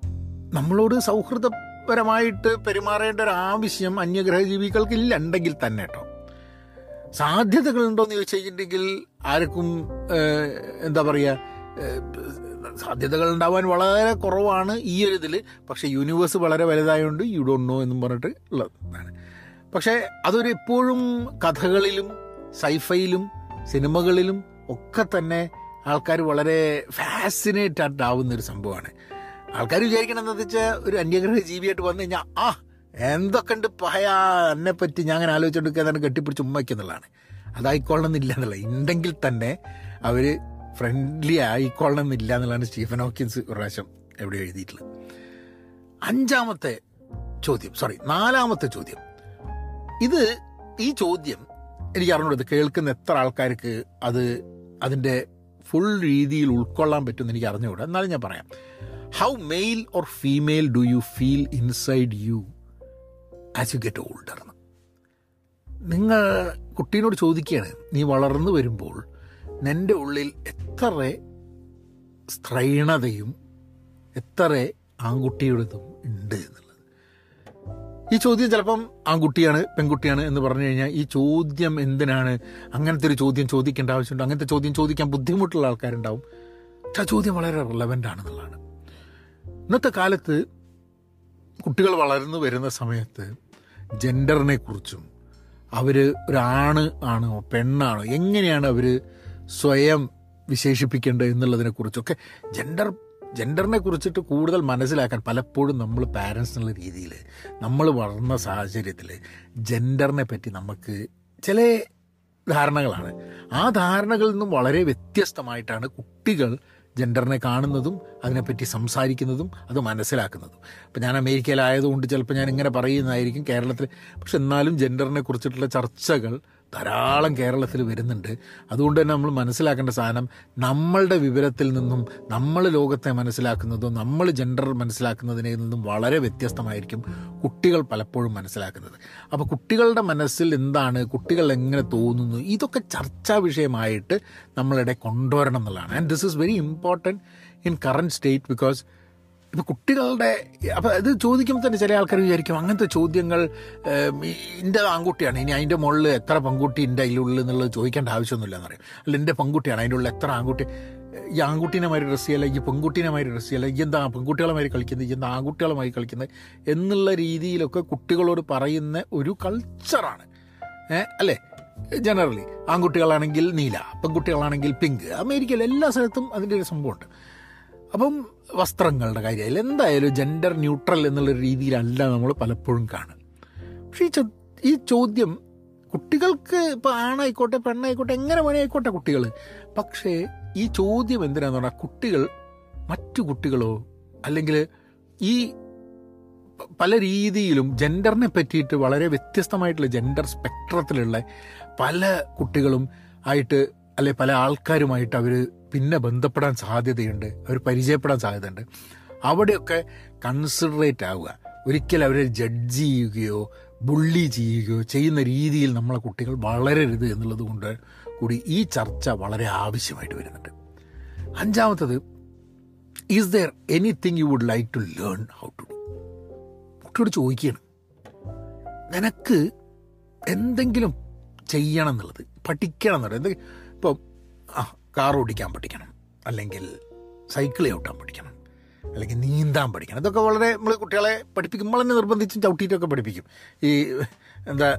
നമ്മളോട് സൗഹൃദപരമായിട്ട് പെരുമാറേണ്ട ഒരു ആവശ്യം അന്യഗ്രഹ ജീവികൾക്ക് ഇല്ല ഉണ്ടെങ്കിൽ തന്നെ കേട്ടോ സാധ്യതകളുണ്ടോ എന്ന് ചോദിച്ചു കഴിഞ്ഞിട്ടുണ്ടെങ്കിൽ ആർക്കും എന്താ പറയുക സാധ്യതകൾ ഉണ്ടാവാൻ വളരെ കുറവാണ് ഈ ഒരു ഇതിൽ പക്ഷേ യൂണിവേഴ്സ് വളരെ വലുതായതുകൊണ്ട് യു ഡോണ്ട് നോ എന്നും പറഞ്ഞിട്ട് ഉള്ളതാണ് പക്ഷേ അതൊരു എപ്പോഴും കഥകളിലും സൈഫയിലും സിനിമകളിലും ഒക്കെ തന്നെ ആൾക്കാർ വളരെ ഫാസിനേറ്റഡ് ആവുന്ന ഒരു സംഭവമാണ്. ആൾക്കാർ വിചാരിക്കണം എന്താ വെച്ചാൽ ഒരു അന്യഗ്രഹ ജീവിയായിട്ട് വന്നു കഴിഞ്ഞാൽ ആ എന്തൊക്കെ ഉണ്ട് പഹയാ എന്നെ പറ്റി ഞാൻ അങ്ങനെ ആലോചിച്ചുകൊണ്ടിരിക്കുക കെട്ടിപ്പിടിച്ച് ഉമ്മയ്ക്കുന്നുള്ളതാണ് അതായിക്കൊള്ളണമെന്നില്ല എന്നുള്ള ഉണ്ടെങ്കിൽ തന്നെ അവർ ഫ്രണ്ട്ലി ആയിക്കൊള്ളണമെന്നില്ല എന്നുള്ളതാണ് സ്റ്റീഫൻ ഹോക്കിൻസ് ഒരു പ്രാവശ്യം എവിടെ എഴുതിയിട്ടുള്ളത്. അഞ്ചാമത്തെ ചോദ്യം സോറി നാലാമത്തെ ചോദ്യം. ഇത് ഈ ചോദ്യം എനിക്ക് അറിഞ്ഞുകൊടുത്ത് കേൾക്കുന്ന എത്ര ആൾക്കാർക്ക് അത് അതിന്റെ ഫുൾ രീതിയിൽ ഉൾക്കൊള്ളാൻ പറ്റുമെന്ന് എനിക്ക് അറിഞ്ഞുകൂടാ. എന്നാലും ഞാൻ പറയാം. How male or female do you feel inside you as you get older നിങ്ങൾ കുട്ടീനോട് ചോദിക്കുകയാണ് നീ വളർന്നു വരുമ്പോൾ നിന്റെ ഉള്ളിൽ എത്ര സ്ത്രീണതയും എത്ര ആൺകുട്ടിയുടേതും ഉണ്ട്? എന്നുള്ളത് ഈ ചോദ്യം ചിലപ്പം ആൺകുട്ടിയാണ് പെൺകുട്ടിയാണ് എന്ന് പറഞ്ഞു കഴിഞ്ഞാൽ ഈ ചോദ്യം എന്തിനാണ്? അങ്ങനത്തെ ഒരു ചോദ്യം ചോദിക്കേണ്ട ആവശ്യമുണ്ട്. അങ്ങനത്തെ ചോദ്യം ചോദിക്കാൻ ബുദ്ധിമുട്ടുള്ള ആൾക്കാരുണ്ടാവും. പക്ഷെ ആ ചോദ്യം വളരെ റിലവന്റ് ആണെന്നുള്ളതാണ്. ഇന്നത്തെ കാലത്ത് കുട്ടികൾ വളർന്നു വരുന്ന സമയത്ത് ജെൻഡറിനെ കുറിച്ചും അവർ ഒരാണ് ആണോ പെണ്ണാണോ എങ്ങനെയാണ് അവർ സ്വയം വിശേഷിപ്പിക്കേണ്ടത് എന്നുള്ളതിനെക്കുറിച്ചൊക്കെ ജെൻഡർ ജെൻഡറിനെ കുറിച്ചിട്ട് കൂടുതൽ മനസ്സിലാക്കാൻ പലപ്പോഴും നമ്മൾ പാരൻസ് എന്നുള്ള രീതിയിൽ നമ്മൾ വളർന്ന സാഹചര്യത്തിൽ ജെൻഡറിനെ പറ്റി നമുക്ക് ചില ധാരണകളാണ്. ആ ധാരണകളിൽ നിന്നും വളരെ വ്യത്യസ്തമായിട്ടാണ് കുട്ടികൾ ജെൻഡറിനെ കാണുന്നതും അതിനെപ്പറ്റി സംസാരിക്കുന്നതും അത് മനസ്സിലാക്കുന്നതും. അപ്പോൾ ഞാൻ അമേരിക്കയിലായതുകൊണ്ട് ചിലപ്പോൾ ഞാൻ ഇങ്ങനെ പറയുന്നതായിരിക്കും കേരളത്തിൽ. പക്ഷെ എന്നാലും ജെൻഡറിനെ കുറിച്ചിട്ടുള്ള ചർച്ചകൾ ധാരാളം കേരളത്തിൽ വരുന്നുണ്ട്. അതുകൊണ്ട് തന്നെ നമ്മൾ മനസ്സിലാക്കേണ്ട സാധനം നമ്മളുടെ വിവരത്തിൽ നിന്നും നമ്മൾ ലോകത്തെ മനസ്സിലാക്കുന്നതും നമ്മൾ ജെൻഡർ മനസ്സിലാക്കുന്നതിനെ നിന്നും വളരെ വ്യത്യസ്തമായിരിക്കും കുട്ടികൾ പലപ്പോഴും മനസ്സിലാക്കുന്നത്. അപ്പോൾ കുട്ടികളുടെ മനസ്സിൽ എന്താണ് കുട്ടികൾ എങ്ങനെ തോന്നുന്നു ഇതൊക്കെ ചർച്ചാ വിഷയമായിട്ട് നമ്മളിടെ കൊണ്ടുവരണം എന്നുള്ളതാണ്. And this is very important in current state because ഇപ്പം കുട്ടികളുടെ അപ്പം ഇത് ചോദിക്കുമ്പോൾ തന്നെ ചില ആൾക്കാർ വിചാരിക്കും അങ്ങനത്തെ ചോദ്യങ്ങൾ എന്റെ ആൺകുട്ടിയാണ് ഇനി അതിന്റെ മുകളിൽ എത്ര പെൺകുട്ടി എന്റെ അതിലുള്ളിൽ എന്നുള്ളത് ചോദിക്കേണ്ട ആവശ്യമൊന്നുമില്ല എന്ന് പറയും. അല്ല എന്റെ പെൺകുട്ടിയാണ് അതിന്റെ ഉള്ളിൽ എത്ര ആൺകുട്ടി ഈ ആൺകുട്ടീനെ മാതിരി ഡ്രസ്സ് ചെയ്യല ഈ പെൺകുട്ടീനെ മാതിരി ഡ്രസ്സ് ചെയ്യല ഈ എന്താ പെൺകുട്ടികളെ മാതിരി കളിക്കുന്നത് ഈ എന്താ ആൺകുട്ടികളെ മാതിരി കളിക്കുന്നത് എന്നുള്ള രീതിയിലൊക്കെ കുട്ടികളോട് പറയുന്ന ഒരു കൾച്ചറാണ് അല്ലേ? ജനറലി ആൺകുട്ടികളാണെങ്കിൽ നീല പെൺകുട്ടികളാണെങ്കിൽ പിങ്ക് അമേരിക്കയിൽ എല്ലാ സ്ഥലത്തും അതിന്റെ ഒരു സംഭവമുണ്ട്. അപ്പം വസ്ത്രങ്ങളുടെ കാര്യമായാലും എന്തായാലും ജെൻഡർ ന്യൂട്രൽ എന്നുള്ള രീതിയിലല്ല നമ്മൾ പലപ്പോഴും കാണുക. പക്ഷേ ഈ ഈ ചോദ്യം കുട്ടികൾക്ക് ഇപ്പോൾ ആണായിക്കോട്ടെ പെണ്ണായിക്കോട്ടെ എങ്ങനെ വേണേ ആയിക്കോട്ടെ കുട്ടികൾ പക്ഷേ ഈ ചോദ്യം എന്തിനാന്ന് പറഞ്ഞാൽ കുട്ടികൾ മറ്റു കുട്ടികളോ അല്ലെങ്കിൽ ഈ പല രീതിയിലും ജെൻഡറിനെ പറ്റിയിട്ട് വളരെ വ്യത്യസ്തമായിട്ടുള്ള ജെൻഡർ സ്പെക്ട്രത്തിലുള്ള പല കുട്ടികളും ആയിട്ട് അല്ലെ പല ആൾക്കാരുമായിട്ട് അവർ പിന്നെ ബന്ധപ്പെടാൻ സാധ്യതയുണ്ട് അവർ പരിചയപ്പെടാൻ സാധ്യതയുണ്ട്. അവിടെയൊക്കെ കൺസിഡറേറ്റ് ആവുക. ഒരിക്കലും അവരെ ജഡ്ജ് ചെയ്യുകയോ ബുള്ളി ചെയ്യുകയോ ചെയ്യുന്ന രീതിയിൽ നമ്മളെ കുട്ടികൾ വളരരുത് എന്നുള്ളത് കൊണ്ട് കൂടി ഈ ചർച്ച വളരെ ആവശ്യമായിട്ട് വരുന്നുണ്ട്. അഞ്ചാമത്തത് is there anything you would like to learn how to do കുട്ടിയോട് ചോദിക്കുകയാണ്. നിനക്ക് എന്തെങ്കിലും ചെയ്യണം എന്നുള്ളത് പഠിക്കണം എന്നുള്ളത് എന്തെങ്കിലും ഇപ്പോൾ ആ കാർ ഓടിക്കാൻ പഠിക്കണം. അല്ലെങ്കിൽ സൈക്കിൾ ചവിട്ടാൻ പഠിക്കണം. അല്ലെങ്കിൽ നീന്താൻ പഠിക്കണം. ഇതൊക്കെ വളരെ നമ്മൾ കുട്ടികളെ പഠിപ്പിക്കുമ്പോൾ തന്നെ നിർബന്ധിച്ചും ചവിട്ടിയിട്ടൊക്കെ പഠിപ്പിക്കും. ഈ എന്താ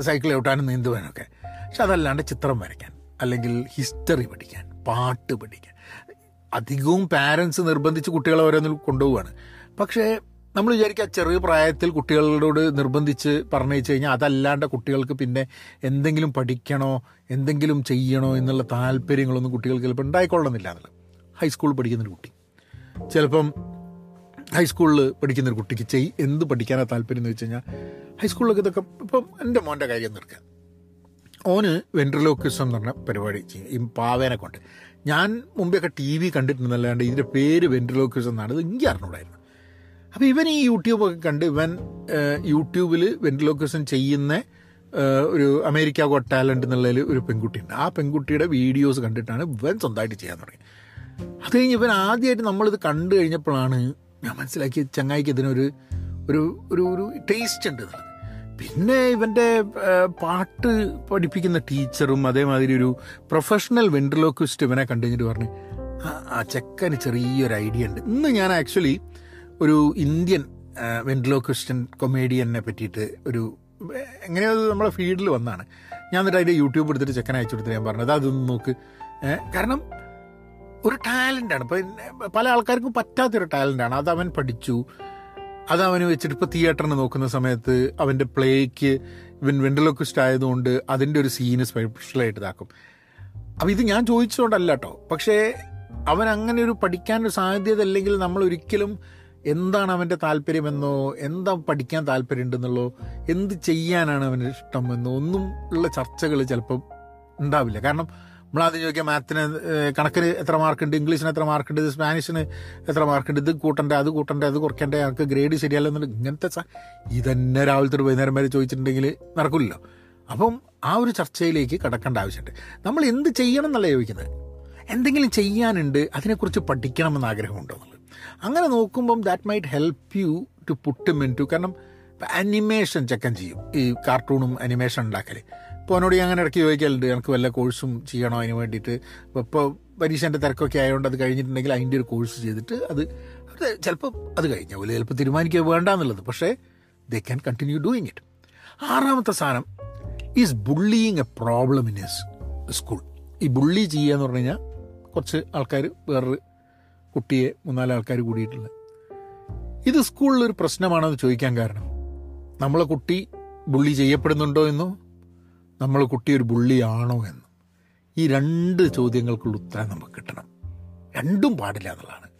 സൈക്കിൾ ചവിട്ടാനും നീന്തുവാനൊക്കെ പക്ഷെ അതല്ലാണ്ട് ചിത്രം വരയ്ക്കാൻ അല്ലെങ്കിൽ ഹിസ്റ്ററി പഠിക്കാൻ പാട്ട് പഠിക്കാൻ. അധികവും പാരൻസ് നിർബന്ധിച്ച് കുട്ടികളെ ഓരോന്നിൽ കൊണ്ടുപോവുകയാണ്. പക്ഷേ നമ്മൾ വിചാരിക്കുക ചെറിയ പ്രായത്തിൽ കുട്ടികളോട് നിർബന്ധിച്ച് പറഞ്ഞു വെച്ച് കഴിഞ്ഞാൽ അതല്ലാണ്ട് കുട്ടികൾക്ക് പിന്നെ എന്തെങ്കിലും പഠിക്കണോ എന്തെങ്കിലും ചെയ്യണോ എന്നുള്ള താല്പര്യങ്ങളൊന്നും കുട്ടികൾക്ക് ചിലപ്പോൾ ഉണ്ടായിക്കൊള്ളുന്നില്ല എന്നുള്ളത്. ഹൈസ്കൂളിൽ പഠിക്കുന്നൊരു കുട്ടി. ചിലപ്പം ഹൈസ്കൂളിൽ പഠിക്കുന്നൊരു കുട്ടിക്ക് ചെയ് എന്ത് പഠിക്കാനാണ് താല്പര്യം എന്ന് വെച്ച് കഴിഞ്ഞാൽ ഹൈസ്കൂളിലൊക്കെ ഇതൊക്കെ ഇപ്പം എന്റെ മോന്റെ കാര്യം നിർക്കുക ഓന് വെൻട്രലോക്വിസം എന്ന് പറഞ്ഞ പരിപാടി ചെയ്യും. ഈ പാവേനെ കൊണ്ട്. ഞാൻ മുമ്പെയൊക്കെ ടി വി കണ്ടിട്ടുണ്ടെന്നല്ലാണ്ട് ഇതിന്റെ പേര് വെൻട്രലോക്വിസം എന്നാണ്. ഇത് എനിക്ക് അറിഞ്ഞൂടായിരുന്നു. അപ്പോൾ ഇവൻ ഈ യൂട്യൂബൊക്കെ കണ്ട് ഇവൻ യൂട്യൂബിൽ വെൻട്രലോക്വിസം ചെയ്യുന്ന ഒരു അമേരിക്ക ഗോട്ട് ടാലന്റ് എന്നുള്ളതിൽ ഒരു പെൺകുട്ടിയുണ്ട്. ആ പെൺകുട്ടിയുടെ വീഡിയോസ് കണ്ടിട്ടാണ് ഇവൻ സ്വന്തമായിട്ട് ചെയ്യാൻ തുടങ്ങി അത് കഴിഞ്ഞ് ഇവൻ ആദ്യമായിട്ട് നമ്മളിത് കണ്ടു കഴിഞ്ഞപ്പോഴാണ് ഞാൻ മനസ്സിലാക്കി ചങ്ങായിക്ക് ഇതിനൊരു ഒരു ഒരു ഒരു ടേസ്റ്റ് ഉണ്ട് എന്നുള്ളത്. പിന്നെ ഇവന്റെ പാട്ട് പഠിപ്പിക്കുന്ന ടീച്ചറും അതേമാതിരി ഒരു പ്രൊഫഷണൽ വെൻട്രലോക്വിസ്റ്റ് ഇവനെ കണ്ടു കഴിഞ്ഞിട്ട് പറഞ്ഞു "ആ, ആ ചെക്കന് ചെറിയൊരു ഐഡിയ ഉണ്ട്. ഇന്ന് ഞാൻ ആക്ച്വലി ഒരു ഇന്ത്യൻ വെൻട്രലോക്വിസ്റ്റൻ കൊമേഡിയനെ പറ്റിയിട്ട് ഒരു എങ്ങനെയോ അത് നമ്മളെ ഫീൽഡിൽ വന്നാണ്. ഞാൻ എന്നിട്ട് അതിന്റെ യൂട്യൂബ് എടുത്തിട്ട് ചെക്കൻ അയച്ചു കൊടുത്തിട്ട് ഞാൻ പറഞ്ഞത് അതൊന്ന് നോക്ക്. കാരണം ഒരു ടാലന്റാണ് ഇപ്പം പല ആൾക്കാർക്കും പറ്റാത്തൊരു ടാലന്റാണ് അത് അവൻ പഠിച്ചു. അത് അവന് വെച്ചിട്ട് ഇപ്പോൾ തിയേറ്ററിന് നോക്കുന്ന സമയത്ത് അവന്റെ പ്ലേക്ക് ഇവൻ വെൻഡലോക്വിസ്റ്റ് ആയതുകൊണ്ട് അതിന്റെ ഒരു സീന് സ്പെഷ്യലായിട്ട് ഇതാക്കും. അപ്പം ഇത് ഞാൻ ചോദിച്ചുകൊണ്ടല്ല കേട്ടോ പക്ഷേ അവൻ അങ്ങനെ ഒരു പഠിക്കാനൊരു സാധ്യത അല്ലെങ്കിൽ നമ്മൾ ഒരിക്കലും എന്താണ് അവന്റെ താല്പര്യമെന്നോ എന്താ പഠിക്കാൻ താല്പര്യമുണ്ടെന്നുള്ളോ എന്ത് ചെയ്യാനാണ് അവന് ഇഷ്ടമെന്നോ ഒന്നും ഉള്ള ചർച്ചകൾ ചിലപ്പം ഉണ്ടാവില്ല. കാരണം നമ്മളാദ്യം ചോദിക്കുക മാത്തിന് കണക്കിന് എത്ര മാർക്കുണ്ട് ഇംഗ്ലീഷിന് എത്ര മാർക്കുണ്ട് സ്പാനിഷിന് എത്ര മാർക്കുണ്ട് ഇത് കൂട്ടണ്ടേ അത് കൂട്ടണ്ടേ അത് കുറയ്ക്കണ്ടേ അവർക്ക് ഗ്രേഡ് ശരിയല്ലെന്നുണ്ട്. ഇങ്ങനത്തെ സ- ഇതന്നെ രാവിലത്തെ ഒരു വൈകുന്നേരം വരെ ചോദിച്ചിട്ടുണ്ടെങ്കിൽ നടക്കില്ലല്ലോ അപ്പം ആ ഒരു ചർച്ചയിലേക്ക് കടക്കേണ്ട ആവശ്യമുണ്ട്. നമ്മൾ എന്ത് ചെയ്യണം എന്നല്ല ചോദിക്കുന്നത്? എന്തെങ്കിലും ചെയ്യാനുണ്ട് അതിനെക്കുറിച്ച് പഠിക്കണമെന്ന് ആഗ്രഹമുണ്ടോ എന്നുള്ളത് അങ്ങനെ നോക്കുമ്പം that might help you to put mind to കാരണം അനിമേഷൻ ചെക്കൻ ചെയ്യും. ഈ കാർട്ടൂണും അനിമേഷൻ ഉണ്ടാക്കൽ ഇപ്പോൾ അവനോട് ഞാൻ അങ്ങനെ ഇടയ്ക്ക് ചോദിക്കലുണ്ട് എനിക്ക് വല്ല കോഴ്സും ചെയ്യണോ അതിന് വേണ്ടിയിട്ട്? ഇപ്പോൾ പരീക്ഷേന്റെ തിരക്കൊക്കെ ആയതുകൊണ്ട് അത് കഴിഞ്ഞിട്ടുണ്ടെങ്കിൽ അതിന്റെ ഒരു കോഴ്സ് ചെയ്തിട്ട് അത് അത് ചിലപ്പോൾ അത് കഴിഞ്ഞാൽ ചിലപ്പോൾ തീരുമാനിക്കുക വേണ്ട എന്നുള്ളത് പക്ഷേ they can continue doing it ആറാമത്തെ സാധനം is bullying a problem in his school ഈ ബുള്ളി ചെയ്യുക എന്ന് പറഞ്ഞു കഴിഞ്ഞാൽ കുറച്ച് ആൾക്കാർ വേറൊരു കുട്ടിയെ മൂന്നാൽ ആൾക്കാർ കൂടിയിട്ടുള്ളത്. ഇത് സ്കൂളിലൊരു പ്രശ്നമാണോ എന്ന് ചോദിക്കാൻ കാരണം നമ്മളെ കുട്ടി ബുള്ളി ചെയ്യപ്പെടുന്നുണ്ടോ എന്നോ നമ്മളെ കുട്ടി ഒരു ബുള്ളിയാണോ എന്നോ. ഈ രണ്ട് ചോദ്യങ്ങൾക്കുള്ള ഉത്തരം നമുക്ക് കിട്ടണം. രണ്ടും പാടില്ല എന്നുള്ളതാണ്.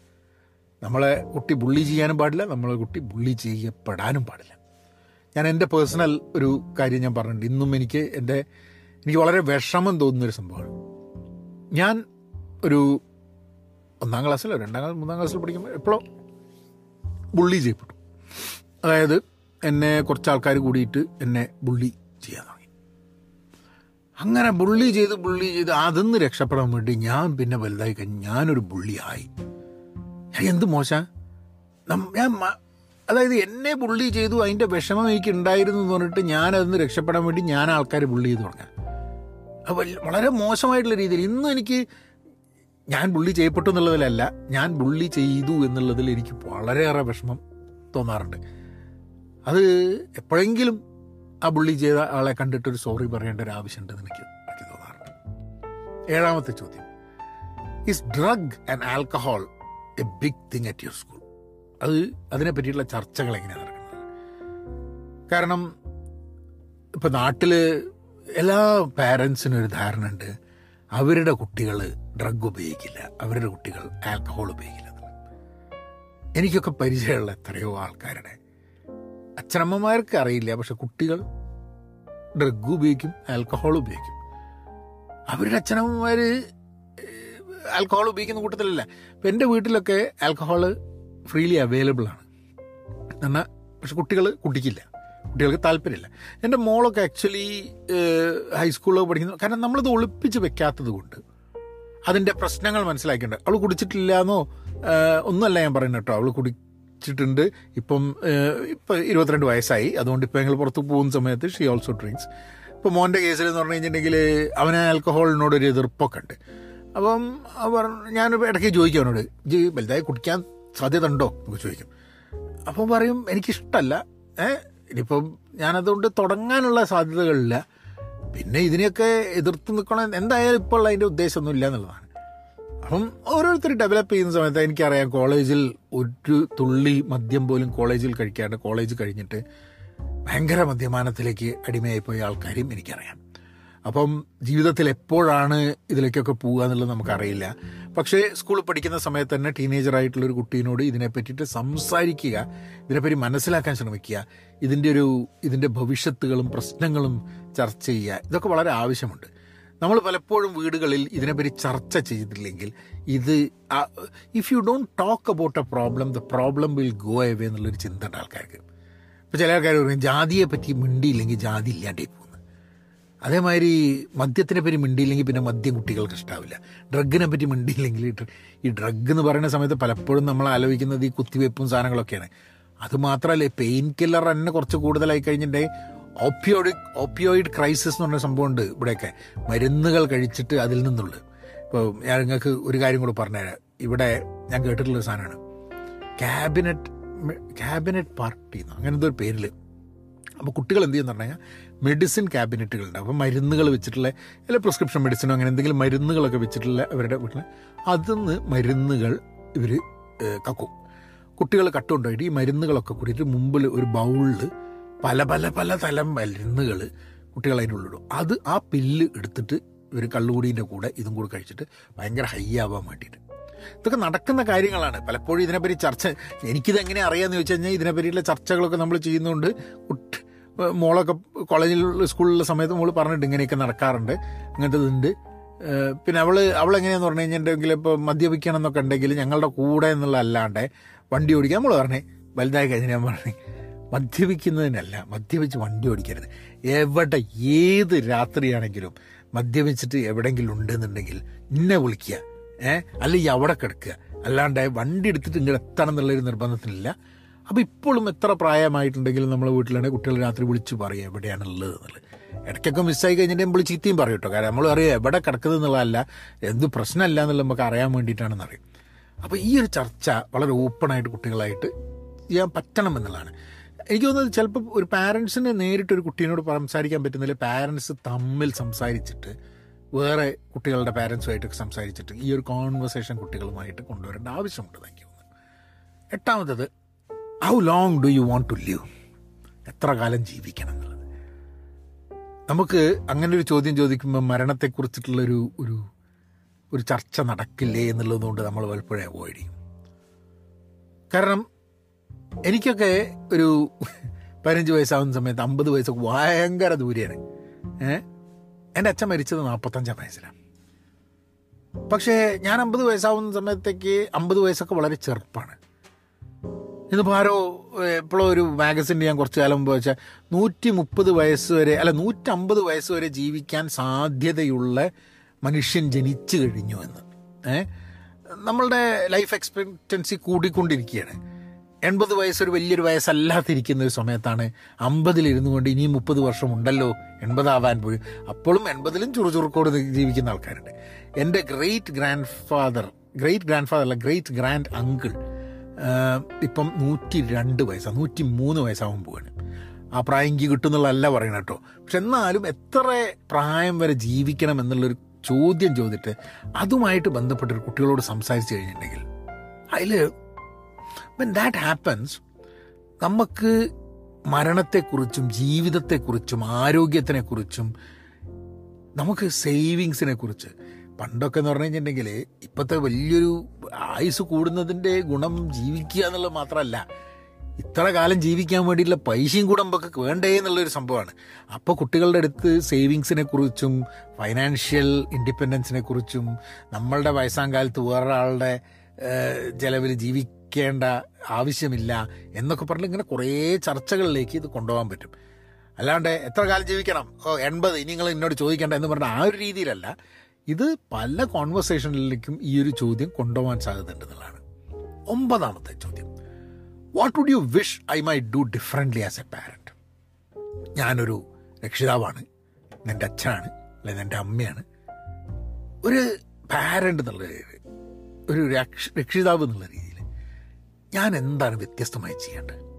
നമ്മളെ കുട്ടി ബുള്ളി ചെയ്യാനും പാടില്ല നമ്മളെ കുട്ടി ബുള്ളി ചെയ്യപ്പെടാനും പാടില്ല. ഞാൻ എന്റെ പേഴ്സണൽ ഒരു കാര്യം ഞാൻ പറഞ്ഞിട്ടുണ്ട്. ഇന്നും എനിക്ക് എന്റെ എനിക്ക് വളരെ വിഷമം തോന്നുന്നൊരു സംഭവമാണ്. ഞാൻ ഒരു ഒന്നാം ക്ലാസ്സിലോ രണ്ടാം ക്ലാസ് മൂന്നാം ക്ലാസ്സിൽ പഠിക്കുമ്പോൾ എപ്പോഴും ബുള്ളി ചെയ്യപ്പെട്ടു. അതായത് എന്നെ കുറച്ച് ആൾക്കാർ കൂടിയിട്ട് എന്നെ ബുള്ളി ചെയ്യാൻ തുടങ്ങി. അങ്ങനെ ബുള്ളി ചെയ്ത് ബുള്ളി ചെയ്ത് അതിന്ന് രക്ഷപ്പെടാൻ വേണ്ടി ഞാൻ പിന്നെ വലുതായി കഴിഞ്ഞ് ഞാനൊരു ബുള്ളിയായി. ഞാൻ എന്ത് മോശ? ഞാൻ അതായത് എന്നെ ബുള്ളി ചെയ്തു അതിന്റെ വിഷമം എനിക്ക് ഉണ്ടായിരുന്നു എന്ന് പറഞ്ഞിട്ട് ഞാൻ അതിന്ന് രക്ഷപ്പെടാൻ വേണ്ടി ഞാൻ ആൾക്കാരെ ബുള്ളി ചെയ്ത് തുടങ്ങാം അത് വല്ല- വളരെ മോശമായിട്ടുള്ള രീതിയിൽ ഇന്ന് എനിക്ക് ഞാൻ ബുള്ളി ചെയ്യപ്പെട്ടു എന്നുള്ളതിലല്ല ഞാൻ ബുള്ളി ചെയ്തു എന്നുള്ളതിൽ എനിക്ക് വളരെയേറെ വിഷമം തോന്നാറുണ്ട്. അത് എപ്പോഴെങ്കിലും ആ ബുള്ളി ചെയ്ത ആളെ കണ്ടിട്ടൊരു സോറി പറയേണ്ട ഒരു ആവശ്യമുണ്ടെന്ന് എനിക്ക് എനിക്ക് തോന്നാറുണ്ട്. ഏഴാമത്തെ ചോദ്യം. Is drug and alcohol a big thing at your school അത് അതിനെ പറ്റിയിട്ടുള്ള ചർച്ചകൾ എങ്ങനെയാണ് നടക്കുന്നത്? കാരണം ഇപ്പം നാട്ടിൽ എല്ലാ പാരൻസിനും ഒരു ധാരണ ഉണ്ട്. അവരുടെ കുട്ടികൾ ഡ്രഗ് ഉപയോഗിക്കില്ല. അവരുടെ കുട്ടികൾ ആൽക്കഹോൾ ഉപയോഗിക്കില്ല. എനിക്കൊക്കെ പരിചയമുള്ള എത്രയോ ആൾക്കാരുടെ. അച്ഛനമ്മമാർക്ക് അറിയില്ല പക്ഷെ കുട്ടികൾ ഡ്രഗ് ഉപയോഗിക്കും ആൽക്കഹോൾ ഉപയോഗിക്കും. അവരുടെ അച്ഛനമ്മമാർ ആൽക്കഹോൾ ഉപയോഗിക്കുന്ന കൂട്ടത്തിലല്ല. ഇപ്പം എന്റെ വീട്ടിലൊക്കെ ആൽക്കഹോൾ ഫ്രീലി അവൈലബിൾ ആണ്. എന്നാൽ പക്ഷെ കുട്ടികൾ കുടിക്കില്ല. കുട്ടികൾക്ക് താല്പര്യമില്ല. എന്റെ മോളൊക്കെ ആക്ച്വലി ഹൈസ്കൂളിലൊക്കെ പഠിക്കുന്നു കാരണം നമ്മളിത് ഒളിപ്പിച്ച് വെക്കാത്തത് കൊണ്ട് അതിന്റെ പ്രശ്നങ്ങൾ മനസ്സിലാക്കിയിട്ടുണ്ട്. അവൾ കുടിച്ചിട്ടില്ല എന്നോ ഒന്നുമല്ല ഞാൻ പറയുന്നത് കേട്ടോ. അവൾ കുടിച്ചിട്ടുണ്ട്. ഇപ്പം ഏഹ്, ഇപ്പം ഇരുപത്തിരണ്ട് വയസ്സായി. അതുകൊണ്ട് ഇപ്പം ഞങ്ങൾ പുറത്ത് പോകുന്ന സമയത്ത് ഷീ ഓൾസോ ഡ്രിങ്ക്സ് ഇപ്പം മോന്റെ കേസിൽ എന്ന് പറഞ്ഞു കഴിഞ്ഞിട്ടുണ്ടെങ്കിൽ അവന് ആൽക്കഹോളിനോട് ഒരു എതിർപ്പൊക്കെ ഉണ്ട്. അപ്പം ഞാൻ ഇടയ്ക്ക് ചോദിക്കും അവനോട് ജി വലുതായി കുടിക്കാൻ സാധ്യത ഉണ്ടോ? എന്നൊക്കെ ചോദിക്കും. അപ്പം പറയും എനിക്കിഷ്ടമല്ല ഏ ഇനിയിപ്പം ഞാനതുകൊണ്ട് തുടങ്ങാനുള്ള സാധ്യതകളില്ല. പിന്നെ ഇതിനെയൊക്കെ എതിർത്ത് നിൽക്കണം എന്തായാലും ഇപ്പോൾ അതിന്റെ ഉദ്ദേശമൊന്നുമില്ല എന്നുള്ളതാണ്. അപ്പം ഓരോരുത്തർ ഡെവലപ്പ് ചെയ്യുന്ന സമയത്ത് എനിക്കറിയാം കോളേജിൽ ഒരു തുള്ളി മദ്യം പോലും കോളേജിൽ കഴിക്കാണ്ട് കോളേജ് കഴിഞ്ഞിട്ട് ഭയങ്കര മദ്യപാനത്തിലേക്ക് അടിമയായി പോയ ആൾക്കാരെയും എനിക്കറിയാം. അപ്പം ജീവിതത്തിൽ എപ്പോഴാണ് ഇതിലേക്കൊക്കെ പോകുക എന്നുള്ളത് നമുക്കറിയില്ല. പക്ഷേ സ്കൂളിൽ പഠിക്കുന്ന സമയത്ത് തന്നെ ടീനേജറായിട്ടുള്ളൊരു കുട്ടീനോട് ഇതിനെ പറ്റിയിട്ട് സംസാരിക്കുക ഇതിനെപ്പറ്റി മനസ്സിലാക്കാൻ ശ്രമിക്കുക ഇതിന്റെ ഒരു ഇതിന്റെ ഭവിഷ്യത്തുകളും പ്രശ്നങ്ങളും ചർച്ച ചെയ്യുക ഇതൊക്കെ വളരെ ആവശ്യമുണ്ട്. നമ്മൾ പലപ്പോഴും വീടുകളിൽ ഇതിനെപ്പറ്റി ചർച്ച ചെയ്തിട്ടില്ലെങ്കിൽ ഇത് if you don't talk about a problem the problem will go away എന്നുള്ളൊരു ചിന്ത ഉണ്ട് ആൾക്കാർക്ക്. ഇപ്പോൾ ചില ആൾക്കാർ പറയും ജാതിയെ പറ്റി മിണ്ടിയില്ലെങ്കിൽ ജാതി ഇല്ലാണ്ടേ പോകുന്നു അതേമാതിരി മദ്യത്തിനെ പറ്റി മിണ്ടിയില്ലെങ്കിൽ പിന്നെ മദ്യം കുട്ടികൾക്ക് ഇഷ്ടാവില്ല. ഡ്രഗിനെ പറ്റി മിണ്ടിയില്ലെങ്കിൽ ഈ ഡ്ര- ഡ്രഗ് എന്ന് പറയുന്ന സമയത്ത് പലപ്പോഴും നമ്മൾ ആലോചിക്കുന്നത് ഈ കുത്തിവെപ്പും സാധനങ്ങളൊക്കെയാണ്. അത് മാത്രമല്ല പെയിൻ കില്ലർ തന്നെ കുറച്ച് കൂടുതലായി കഴിഞ്ഞിട്ടുണ്ടെങ്കിൽ ഓപ്പിയോയിഡ് ഓപ്പിയോയിഡ് ക്രൈസിസ് എന്ന് പറഞ്ഞ സംഭവമുണ്ട് ഇവിടെയൊക്കെ. മരുന്നുകൾ കഴിച്ചിട്ട് അതിൽ നിന്നുള്ളത് ഇപ്പോൾ ഞാൻ നിങ്ങൾക്ക് ഒരു കാര്യം കൂടെ പറഞ്ഞുതരാം. ഇവിടെ ഞാൻ കേട്ടിട്ടുള്ള സാധനമാണ്. ക്യാബിനറ്റ് ക്യാബിനറ്റ് പാർട്ടി എന്നോ അങ്ങനത്തെ ഒരു പേരിൽ അപ്പോൾ കുട്ടികൾ എന്ത് ചെയ്യുന്ന പറഞ്ഞു കഴിഞ്ഞാൽ മെഡിസിൻ ക്യാബിനറ്റുകളുണ്ട് അപ്പോൾ മരുന്നുകൾ വെച്ചിട്ടുള്ള അല്ലെങ്കിൽ പ്രിസ്ക്രിപ്ഷൻ മെഡിസിനോ അങ്ങനെ എന്തെങ്കിലും മരുന്നുകളൊക്കെ വെച്ചിട്ടുള്ള അവരുടെ വീട്ടിൽ അതിൽ നിന്ന് മരുന്നുകൾ ഇവർ കക്കും. കുട്ടികൾ കട്ടുകൊണ്ടുപോയിട്ട് ഈ മരുന്നുകളൊക്കെ കൂടിയിട്ട് മുമ്പിൽ ഒരു ബൗളിൽ പല പല പല തരം മരുന്നുകൾ കുട്ടികൾ അതിനുള്ളിടും. അത് ആ പില്ല് എടുത്തിട്ട് ഇവർ കള്ളുകൂടീന്റെ കൂടെ ഇതും കൂടെ കഴിച്ചിട്ട് ഭയങ്കര ഹൈ ആവാൻ വേണ്ടിയിട്ട്. ഇതൊക്കെ നടക്കുന്ന കാര്യങ്ങളാണ്. പലപ്പോഴും ഇതിനെപ്പറ്റി ചർച്ച എനിക്കിത് എങ്ങനെ അറിയാമെന്ന് ചോദിച്ചു കഴിഞ്ഞാൽ ഇതിനെപ്പറ്റിയുള്ള ചർച്ചകളൊക്കെ നമ്മൾ ചെയ്യുന്നതുകൊണ്ട് കുട്ടി മോളൊക്കെ കോളേജിൽ സ്കൂളിലെ സമയത്ത് മോൾ പറഞ്ഞിട്ട് ഇങ്ങനെയൊക്കെ നടക്കാറുണ്ട് അങ്ങനത്തെ ഇതുണ്ട് ഏഹ് പിന്നെ അവൾ അവളെങ്ങനെയാന്ന് പറഞ്ഞു കഴിഞ്ഞിട്ടുണ്ടെങ്കിൽ ഇപ്പോൾ മദ്യപിക്കണം എന്നൊക്കെ ഉണ്ടെങ്കിൽ ഞങ്ങളുടെ കൂടെ എന്നുള്ള അല്ലാണ്ട് വണ്ടി ഓടിക്കാൻ നമ്മൾ പറഞ്ഞേ. വലുതായി കഴിഞ്ഞ് ഞാൻ പറഞ്ഞു. മദ്യപിക്കുന്നതിനല്ല മദ്യപിച്ച് വണ്ടി ഓടിക്കരുത്. എവിടെ ഏത് രാത്രിയാണെങ്കിലും മദ്യപിച്ചിട്ട് എവിടെയെങ്കിലും ഉണ്ടെന്നുണ്ടെങ്കിൽ ഇന്നെ വിളിക്കുക. ഏഹ് അല്ലെങ്കിൽ അവിടെ കിടക്കുക. അല്ലാണ്ട് വണ്ടി എടുത്തിട്ട് ഇങ്ങനെ എത്തണം എന്നുള്ളൊരു നിർബന്ധത്തിനില്ല. അപ്പോൾ ഇപ്പോഴും എത്ര പ്രായമായിട്ടുണ്ടെങ്കിലും നമ്മൾ വീട്ടിലാണെങ്കിൽ കുട്ടികൾ രാത്രി വിളിച്ച് പറയും എവിടെയാണുള്ളത് എന്നുള്ളത്. ഇടയ്ക്കൊക്കെ മിസ്സായി കഴിഞ്ഞിട്ട് നമ്മൾ ചീത്തയും പറയും കേട്ടോ. കാരണം നമ്മൾ അറിയാം എവിടെ കിടക്കുന്നത് എന്നുള്ളതല്ല എന്ത് പ്രശ്നമല്ല എന്നുള്ളത് നമുക്ക് അറിയാൻ വേണ്ടിയിട്ടാണെന്ന് അറിയും അപ്പോൾ ഈ ഒരു ചർച്ച വളരെ ഓപ്പണായിട്ട് കുട്ടികളായിട്ട് ചെയ്യാൻ പറ്റണം എന്നുള്ളതാണ്. എനിക്ക് തോന്നുന്നത് ചിലപ്പോൾ ഒരു പാരൻസിന് നേരിട്ട് ഒരു കുട്ടീനോട് സംസാരിക്കാൻ പറ്റുന്നില്ല. പാരൻസ് തമ്മിൽ സംസാരിച്ചിട്ട് വേറെ കുട്ടികളുടെ പാരൻസുമായിട്ടൊക്കെ സംസാരിച്ചിട്ട് ഈ ഒരു കോൺവെർസേഷൻ കുട്ടികളുമായിട്ട് കൊണ്ടുവരേണ്ട ആവശ്യമുണ്ട് എനിക്ക് തോന്നുന്നു. എട്ടാമത്തത് how long do you want to live എത്ര കാലം ജീവിക്കണം എന്നുള്ളത്. നമുക്ക് അങ്ങനെ ഒരു ചോദ്യം ചോദിക്കുമ്പോൾ മരണത്തെക്കുറിച്ചിട്ടുള്ളൊരു ഒരു ഒരു ചർച്ച നടക്കില്ലേ എന്നുള്ളതുകൊണ്ട് നമ്മൾ പലപ്പോഴും അവോയ്ഡ് ചെയ്യും. കാരണം എനിക്കൊക്കെ ഒരു പതിനഞ്ച് വയസ്സാവുന്ന സമയത്ത് അമ്പത് വയസ്സൊക്കെ ഭയങ്കര ദൂരെയാണ്. എന്റെ അച്ഛൻ മരിച്ചത് നാൽപ്പത്തഞ്ചാം വയസ്സിലാണ്. പക്ഷേ ഞാൻ അമ്പത് വയസ്സാവുന്ന സമയത്തേക്ക് അമ്പത് വയസ്സൊക്കെ വളരെ ചെറുപ്പമാണ് ഇന്നിപ്പോൾ ആരോ എപ്പോഴും ഒരു മാഗസിന്റെ ഞാൻ കുറച്ച് കാലം മുമ്പ് വെച്ചാൽ നൂറ്റി മുപ്പത് വയസ്സ് വരെ അല്ല നൂറ്റമ്പത് വയസ്സ് വരെ ജീവിക്കാൻ സാധ്യതയുള്ള മനുഷ്യൻ ജനിച്ചു കഴിഞ്ഞു എന്ന്. നമ്മളുടെ ലൈഫ് എക്സ്പെക്റ്റൻസി കൂടിക്കൊണ്ടിരിക്കുകയാണ്. എൺപത് വയസ്സൊരു വലിയൊരു വയസ്സല്ലാതിരിക്കുന്ന ഒരു സമയത്താണ് അമ്പതിലിരുന്നു കൊണ്ട് ഇനിയും മുപ്പത് വർഷം ഉണ്ടല്ലോ എൺപതാവാൻ പോയി. അപ്പോഴും എൺപതിലും ചുറുചുറുക്കോട് ജീവിക്കുന്ന ആൾക്കാരുണ്ട്. എന്റെ great grandfather great grandfather അല്ല ഗ്രേറ്റ് ഗ്രാൻഡ് അങ്കിൾ ഇപ്പം നൂറ്റി രണ്ട് വയസ്സാണ് നൂറ്റി മൂന്ന് വയസ്സാവാൻ പോവാണ്. ആ പ്രായം എനിക്ക് കിട്ടുന്നുള്ളതല്ല പറയണം കേട്ടോ. പക്ഷെ എന്നാലും എത്ര പ്രായം വരെ ജീവിക്കണം എന്നുള്ളൊരു ചോദ്യം ചോദിച്ചിട്ട് അതുമായിട്ട് ബന്ധപ്പെട്ടൊരു കുട്ടികളോട് സംസാരിച്ചു കഴിഞ്ഞിട്ടുണ്ടെങ്കിൽ അതിൽ വെൻ ദാറ്റ് ഹാപ്പൻസ് നമുക്ക് മരണത്തെക്കുറിച്ചും ജീവിതത്തെക്കുറിച്ചും ആരോഗ്യത്തിനെക്കുറിച്ചും നമുക്ക് സേവിങ്സിനെ കുറിച്ച് പണ്ടൊക്കെ എന്ന് പറഞ്ഞു കഴിഞ്ഞിട്ടുണ്ടെങ്കിൽ ഇപ്പോഴത്തെ വലിയൊരു ആയുസ് കൂടുന്നതിന്റെ ഗുണം ജീവിക്കുക എന്നുള്ളത് മാത്രമല്ല ഇത്ര കാലം ജീവിക്കാൻ വേണ്ടിയിട്ടുള്ള പൈസയും കൂടെ നമുക്ക് വേണ്ടേ എന്നുള്ളൊരു സംഭവമാണ്. അപ്പോൾ കുട്ടികളുടെ അടുത്ത് സേവിങ്സിനെ കുറിച്ചും ഫൈനാൻഷ്യൽ ഇൻഡിപെൻഡൻസിനെ കുറിച്ചും നമ്മളുടെ വയസ്സാം കാലത്ത് വേറൊരാളുടെ ചിലവിൽ ജീവിക്കേണ്ട ആവശ്യമില്ല എന്നൊക്കെ പറഞ്ഞ് ഇങ്ങനെ കുറേ ചർച്ചകളിലേക്ക് ഇത് കൊണ്ടുപോകാൻ പറ്റും. അല്ലാണ്ട് എത്ര കാലം ജീവിക്കണം? ഓ എൺപത്. ഇനി നിങ്ങൾ എന്നോട് ചോദിക്കേണ്ട എന്ന് പറഞ്ഞ ആ ഒരു രീതിയിലല്ല. ഇത് പല കോൺവെർസേഷനിലേക്കും ഈ ഒരു ചോദ്യം കൊണ്ടുപോകാൻ സാധ്യതയുണ്ട് എന്നുള്ളതാണ്. ഒമ്പതാമത്തെ ചോദ്യം. What would you wish I my do differently as a parent ഞാനൊരു രക്ഷിതാവാണ്. എന്റെ അച്ഛനാണ്. അല്ലെങ്കിൽ എന്റെ അമ്മയാണ്. ഒരു പാരന്റ് എന്നുള്ള രീതിയിൽ ഒരു രക്ഷിതാവ് എന്നുള്ള രീതിയിൽ ഞാൻ എന്താണ് വ്യത്യസ്തമായി ചെയ്യേണ്ടത്?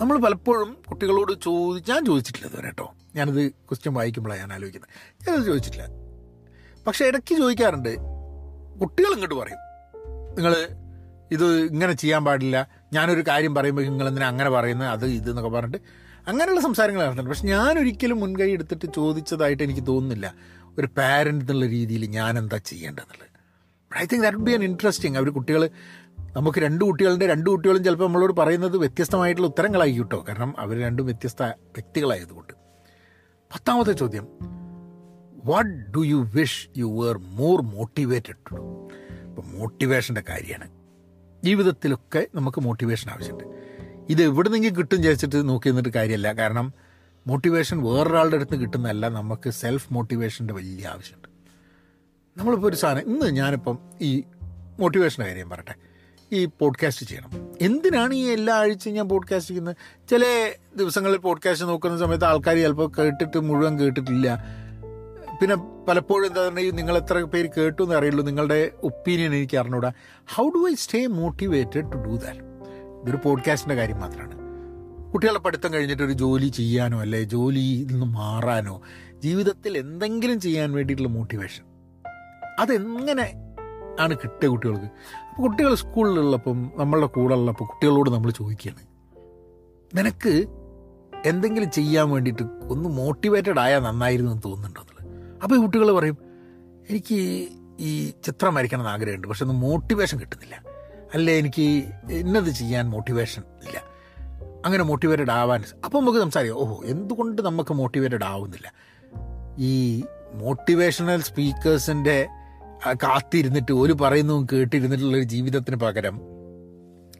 നമ്മൾ പലപ്പോഴും കുട്ടികളോട് ചോദിച്ച് ഞാൻ ചോദിച്ചിട്ടില്ല ഇതുവരെ കേട്ടോ. ഞാനത് ക്വസ്റ്റ്യൻ വായിക്കുമ്പോഴാണ് ഞാൻ ആലോചിക്കുന്നത്. ഞാനത് ചോദിച്ചിട്ടില്ല. പക്ഷെ ഇടയ്ക്ക് ചോദിക്കാറുണ്ട് കുട്ടികൾ ഇങ്ങോട്ട് പറയും. നിങ്ങൾ ഇത് ഇങ്ങനെ ചെയ്യാൻ പാടില്ല. ഞാനൊരു കാര്യം പറയുമ്പോൾ നിങ്ങൾ എന്തിനാ അങ്ങനെ പറയുന്നത് അത് ഇത് എന്നൊക്കെ പറഞ്ഞിട്ട് അങ്ങനെയുള്ള സംസാരങ്ങൾ നടത്തുന്നുണ്ട്. പക്ഷെ ഞാനൊരിക്കലും മുൻകൈ എടുത്തിട്ട് ചോദിച്ചതായിട്ട് എനിക്ക് തോന്നുന്നില്ല. ഒരു പാരന്റ് എന്നുള്ള രീതിയിൽ ഞാൻ എന്താ ചെയ്യേണ്ടതെന്നുള്ളത് I think that be an interesting അവർ കുട്ടികൾ നമുക്ക് രണ്ട് കുട്ടികളുടെ രണ്ട് കുട്ടികളും ചിലപ്പോൾ നമ്മളോട് പറയുന്നത് വ്യത്യസ്തമായിട്ടുള്ള ഉത്തരങ്ങളായി കിട്ടോ. കാരണം അവർ രണ്ടും വ്യത്യസ്ത വ്യക്തികളായതുകൊണ്ട്. പത്താമത്തെ ചോദ്യം. What do you wish you were more motivated to do ഇപ്പം മോട്ടിവേഷന്റെ കാര്യമാണ്. ജീവിതത്തിലൊക്കെ നമുക്ക് മോട്ടിവേഷൻ ആവശ്യമുണ്ട്. ഇത് എവിടെ നിന്നെങ്കിലും കിട്ടും ചേച്ചിട്ട് നോക്കി നിന്നിട്ട് കാര്യമല്ല. കാരണം മോട്ടിവേഷൻ വേറൊരാളുടെ അടുത്ത് കിട്ടുന്നതല്ല നമുക്ക് സെൽഫ് മോട്ടിവേഷന്റെ വലിയ ആവശ്യമുണ്ട്. നമ്മളിപ്പോൾ ഒരു സാധനം ഇന്ന് ഞാനിപ്പം ഈ മോട്ടിവേഷന്റെ കാര്യം പറയട്ടെ. ഈ പോഡ്കാസ്റ്റ് ചെയ്യണം. എന്തിനാണ് ഈ എല്ലാ ആഴ്ചയും ഞാൻ പോഡ്കാസ്റ്റ് ചെയ്യുന്നത്? ചില ദിവസങ്ങളിൽ പോഡ്കാസ്റ്റ് നോക്കുന്ന സമയത്ത് ആൾക്കാർ ചിലപ്പോൾ കേട്ടിട്ട് മുഴുവൻ കേട്ടിട്ടില്ല. പിന്നെ പലപ്പോഴും എന്താ പറഞ്ഞാൽ നിങ്ങൾ എത്ര പേര് കേട്ടു എന്ന് അറിയുള്ളൂ. നിങ്ങളുടെ ഒപ്പീനിയൻ എനിക്ക് അറിഞ്ഞൂടാ. How do I stay motivated to do that ഇതൊരു പോഡ്കാസ്റ്റിന്റെ കാര്യം മാത്രമാണ് കുട്ടികളുടെ പഠിത്തം കഴിഞ്ഞിട്ട് ഒരു ജോലി ചെയ്യാനോ അല്ലെ ജോലിയിൽ നിന്ന് മാറാനോ ജീവിതത്തിൽ എന്തെങ്കിലും ചെയ്യാൻ വേണ്ടിയിട്ടുള്ള മോട്ടിവേഷൻ അതെങ്ങനെ ആണ് കിട്ടിയ കുട്ടികൾക്ക്? അപ്പോൾ കുട്ടികൾ സ്കൂളിലുള്ളപ്പം നമ്മളുടെ കൂടെ ഉള്ളപ്പോൾ കുട്ടികളോട് നമ്മൾ ചോദിക്കുകയാണ്. നിനക്ക് എന്തെങ്കിലും ചെയ്യാൻ വേണ്ടിയിട്ട് ഒന്ന് മോട്ടിവേറ്റഡ് ആയാൽ നന്നായിരുന്നു എന്ന് തോന്നുന്നുണ്ടോ അപ്പോൾ ഈ കുട്ടികൾ പറയും എനിക്ക് ഈ ചിത്രം വരയ്ക്കണം എന്ന് ആഗ്രഹമുണ്ട് പക്ഷെ ഒന്ന് മോട്ടിവേഷൻ കിട്ടുന്നില്ല. അല്ലേ എനിക്ക് ഇന്നത് ചെയ്യാൻ മോട്ടിവേഷൻ ഇല്ല. അങ്ങനെ മോട്ടിവേറ്റഡ് ആവാൻ അപ്പോൾ നമുക്ക് സംസാരിക്കാം ഓഹോ എന്തുകൊണ്ട് നമുക്ക് മോട്ടിവേറ്റഡ് ആവുന്നില്ല? ഈ മോട്ടിവേഷണൽ സ്പീക്കേഴ്സിന്റെ കാത്തിരുന്നിട്ട് ഒരു പറയുന്നതും കേട്ടിരുന്നിട്ടുള്ളൊരു ജീവിതത്തിന് പകരം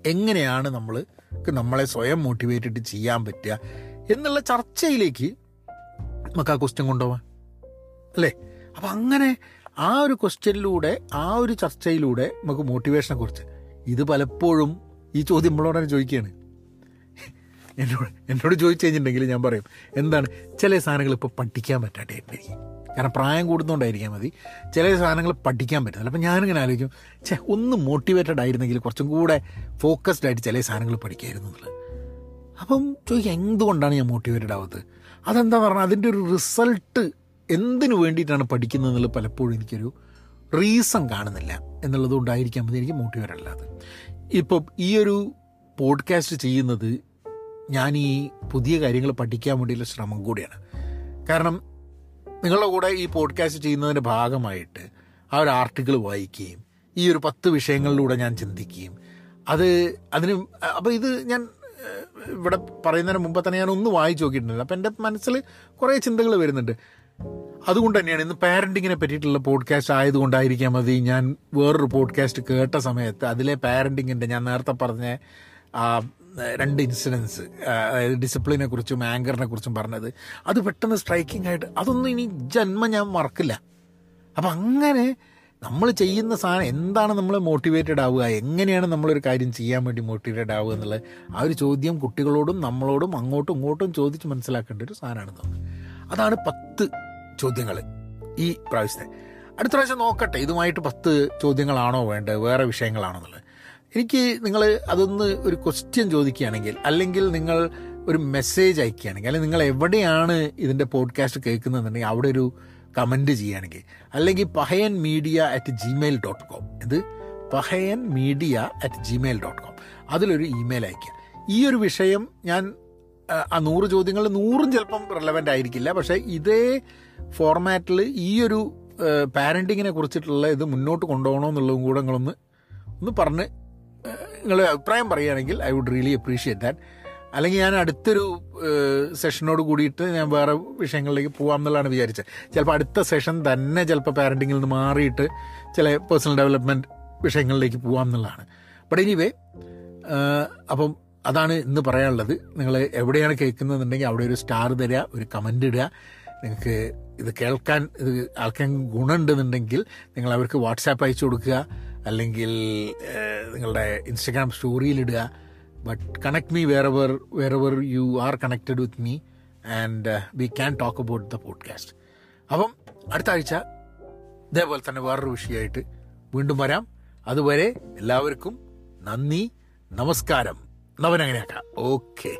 എങ്ങനെയാണ് നമ്മൾ നമ്മളെ സ്വയം മോട്ടിവേറ്റഡ് ചെയ്യാൻ പറ്റുക എന്നുള്ള ചർച്ചയിലേക്ക് നമുക്ക് ആ ക്വസ്റ്റ്യൻ കൊണ്ടുപോകാം അല്ലേ? അപ്പം അങ്ങനെ ആ ഒരു ക്വസ്റ്റ്യനിലൂടെ ആ ഒരു ചർച്ചയിലൂടെ നമുക്ക് മോട്ടിവേഷനെ കുറിച്ച്. ഇത് പലപ്പോഴും ഈ ചോദ്യം നമ്മളോട് തന്നെ ചോദിക്കുകയാണ്. എന്നോട് എന്നോട് ചോദിച്ചു കഴിഞ്ഞിട്ടുണ്ടെങ്കിൽ ഞാൻ പറയും എന്താണ്? ചില സാധനങ്ങൾ ഇപ്പോൾ പഠിക്കാൻ പറ്റാണ്ടായിരിക്കും കാരണം പ്രായം കൂടുന്നതുകൊണ്ടായിരിക്കാം മതി. ചില സാധനങ്ങൾ പഠിക്കാൻ പറ്റുന്നില്ല അപ്പം ഞാനിങ്ങനെ ആലോചിക്കും ചേ ഒന്ന് മോട്ടിവേറ്റഡ് ആയിരുന്നെങ്കിൽ കുറച്ചും കൂടെ ഫോക്കസ്ഡ് ആയിട്ട് ചില സാധനങ്ങൾ പഠിക്കായിരുന്നു എന്നുള്ളത്. അപ്പം ചോദിക്കുക എന്തുകൊണ്ടാണ് ഞാൻ മോട്ടിവേറ്റഡ് ആവുന്നത് അതെന്താ പറഞ്ഞാൽ അതിന്റെ ഒരു റിസൾട്ട് എന്തിനു വേണ്ടിയിട്ടാണ് പഠിക്കുന്നത് എന്നുള്ളത് പലപ്പോഴും എനിക്കൊരു റീസൺ കാണുന്നില്ല എന്നുള്ളത് കൊണ്ടായിരിക്കാൻ മതി എനിക്ക് മോട്ടിവേറ്റ് അല്ലാതെ ഇപ്പം ഈ ഒരു പോഡ്കാസ്റ്റ് ചെയ്യുന്നത് ഞാൻ ഈ പുതിയ കാര്യങ്ങൾ പഠിക്കാൻ വേണ്ടിയുള്ള ശ്രമം കൂടിയാണ്. കാരണം നിങ്ങളുടെ കൂടെ ഈ പോഡ്കാസ്റ്റ് ചെയ്യുന്നതിന്റെ ഭാഗമായിട്ട് ആ ഒരു ആർട്ടിക്കിൾ വായിക്കുകയും ഈ ഒരു പത്ത് വിഷയങ്ങളിലൂടെ ഞാൻ ചിന്തിക്കുകയും അത് അതിന് അപ്പോൾ ഇത് ഞാൻ ഇവിടെ പറയുന്നതിന് മുമ്പ് തന്നെ ഞാൻ ഒന്ന് വായിച്ചു നോക്കിയിട്ടുണ്ടല്ലോ. അപ്പം എന്റെ മനസ്സിൽ കുറേ ചിന്തകൾ വരുന്നുണ്ട്. അതുകൊണ്ട് തന്നെയാണ് ഇന്ന് പാരന്റിങ്ങിനെ പറ്റിയിട്ടുള്ള പോഡ്കാസ്റ്റ് ആയതുകൊണ്ടായിരിക്കാം മതി ഞാൻ വേറൊരു പോഡ്കാസ്റ്റ് കേട്ട സമയത്ത് അതിലെ പാരന്റിങ്ങിന്റെ ഞാൻ നേരത്തെ പറഞ്ഞ രണ്ട് ഇൻസിഡൻസ് അതായത് ഡിസിപ്ലിനെ കുറിച്ചും ആങ്കറിനെ കുറിച്ചും പറഞ്ഞത്. അത് പെട്ടെന്ന് സ്ട്രൈക്കിംഗ് ആയിട്ട് അതൊന്നും ഇനി ജന്മം ഞാൻ മറക്കില്ല. അപ്പം അങ്ങനെ നമ്മൾ ചെയ്യുന്ന സാധനം എന്താണ് നമ്മൾ മോട്ടിവേറ്റഡ് ആവുക? എങ്ങനെയാണ് നമ്മളൊരു കാര്യം ചെയ്യാൻ വേണ്ടി മോട്ടിവേറ്റഡ് ആവുക എന്നുള്ളത്? ആ ഒരു ചോദ്യം കുട്ടികളോടും നമ്മളോടും അങ്ങോട്ടും ഇങ്ങോട്ടും ചോദിച്ച് മനസ്സിലാക്കേണ്ട ഒരു സാധനമാണ് അതാണ് പത്ത് ചോദ്യങ്ങൾ ഈ പ്രാവശ്യത്തെ. അടുത്ത പ്രാവശ്യം നോക്കട്ടെ ഇതുമായിട്ട് പത്ത് ചോദ്യങ്ങളാണോ വേണ്ടത് വേറെ വിഷയങ്ങളാണോ എന്നുള്ളത്. എനിക്ക് നിങ്ങൾ അതൊന്ന് ഒരു ക്വസ്റ്റ്യൻ ചോദിക്കുകയാണെങ്കിൽ അല്ലെങ്കിൽ നിങ്ങൾ ഒരു മെസ്സേജ് അയക്കുകയാണെങ്കിൽ അല്ലെങ്കിൽ നിങ്ങൾ എവിടെയാണ് ഇതിന്റെ പോഡ്കാസ്റ്റ് കേൾക്കുന്നതെന്നുണ്ടെങ്കിൽ അവിടെ ഒരു കമന്റ് ചെയ്യുകയാണെങ്കിൽ അല്ലെങ്കിൽ Pahayan Media at Gmail dot com ഇത് Pahayan Media at Gmail dot com അതിലൊരു ഇമെയിൽ അയക്കുക ഈ ഒരു വിഷയം ഞാൻ ആ, നൂറ് ചോദ്യങ്ങൾ നൂറും ചിലപ്പം റിലവന്റ് ആയിരിക്കില്ല പക്ഷേ ഇതേ ഫോർമാറ്റിൽ ഈ ഒരു പാരന്റിങ്ങിനെ കുറിച്ചിട്ടുള്ള ഇത് മുന്നോട്ട് കൊണ്ടുപോകണോ എന്നുള്ളതും കൂടെ നിങ്ങളൊന്ന് ഒന്ന് പറഞ്ഞ് നിങ്ങൾ അഭിപ്രായം പറയുകയാണെങ്കിൽ I would really appreciate that. അല്ലെങ്കിൽ ഞാൻ അടുത്തൊരു സെഷനോട് കൂടിയിട്ട് ഞാൻ വേറെ വിഷയങ്ങളിലേക്ക് പോകാം എന്നുള്ളതാണ് വിചാരിച്ചത്. ചിലപ്പോൾ അടുത്ത സെഷൻ തന്നെ ചിലപ്പോൾ പാരന്റിങ്ങിൽ നിന്ന് മാറിയിട്ട് ചില പേഴ്സണൽ ഡെവലപ്മെന്റ് വിഷയങ്ങളിലേക്ക് പോകാം എന്നുള്ളതാണ്. ബട്ട് എനിവേ അപ്പം അതാണ് ഇന്ന് പറയാനുള്ളത്. നിങ്ങൾ എവിടെയാണ് കേൾക്കുന്നതെന്നുണ്ടെങ്കിൽ അവിടെ ഒരു സ്റ്റാർ തരിക ഒരു കമന്റ് ഇടുക. നിങ്ങൾക്ക് ഇത് കേൾക്കാൻ ഇത് ആൾക്കാൻ ഗുണമുണ്ടെന്നുണ്ടെങ്കിൽ നിങ്ങൾ അവർക്ക് വാട്സാപ്പ് അയച്ചു കൊടുക്കുക. അല്ലെങ്കിൽ നിങ്ങളുടെ Instagram സ്റ്റോറിയിലിടുക but connect me wherever wherever you are connected with me. And we can talk about the podcast. അപ്പം അടുത്ത ആഴ്ച ഇതേപോലെ തന്നെ വേറൊരു വിഷയമായിട്ട് വീണ്ടും വരാം. അതുവരെ എല്ലാവർക്കും നന്ദി നമസ്കാരം. നവനങ്ങനെയാക്കാം ഓക്കെ.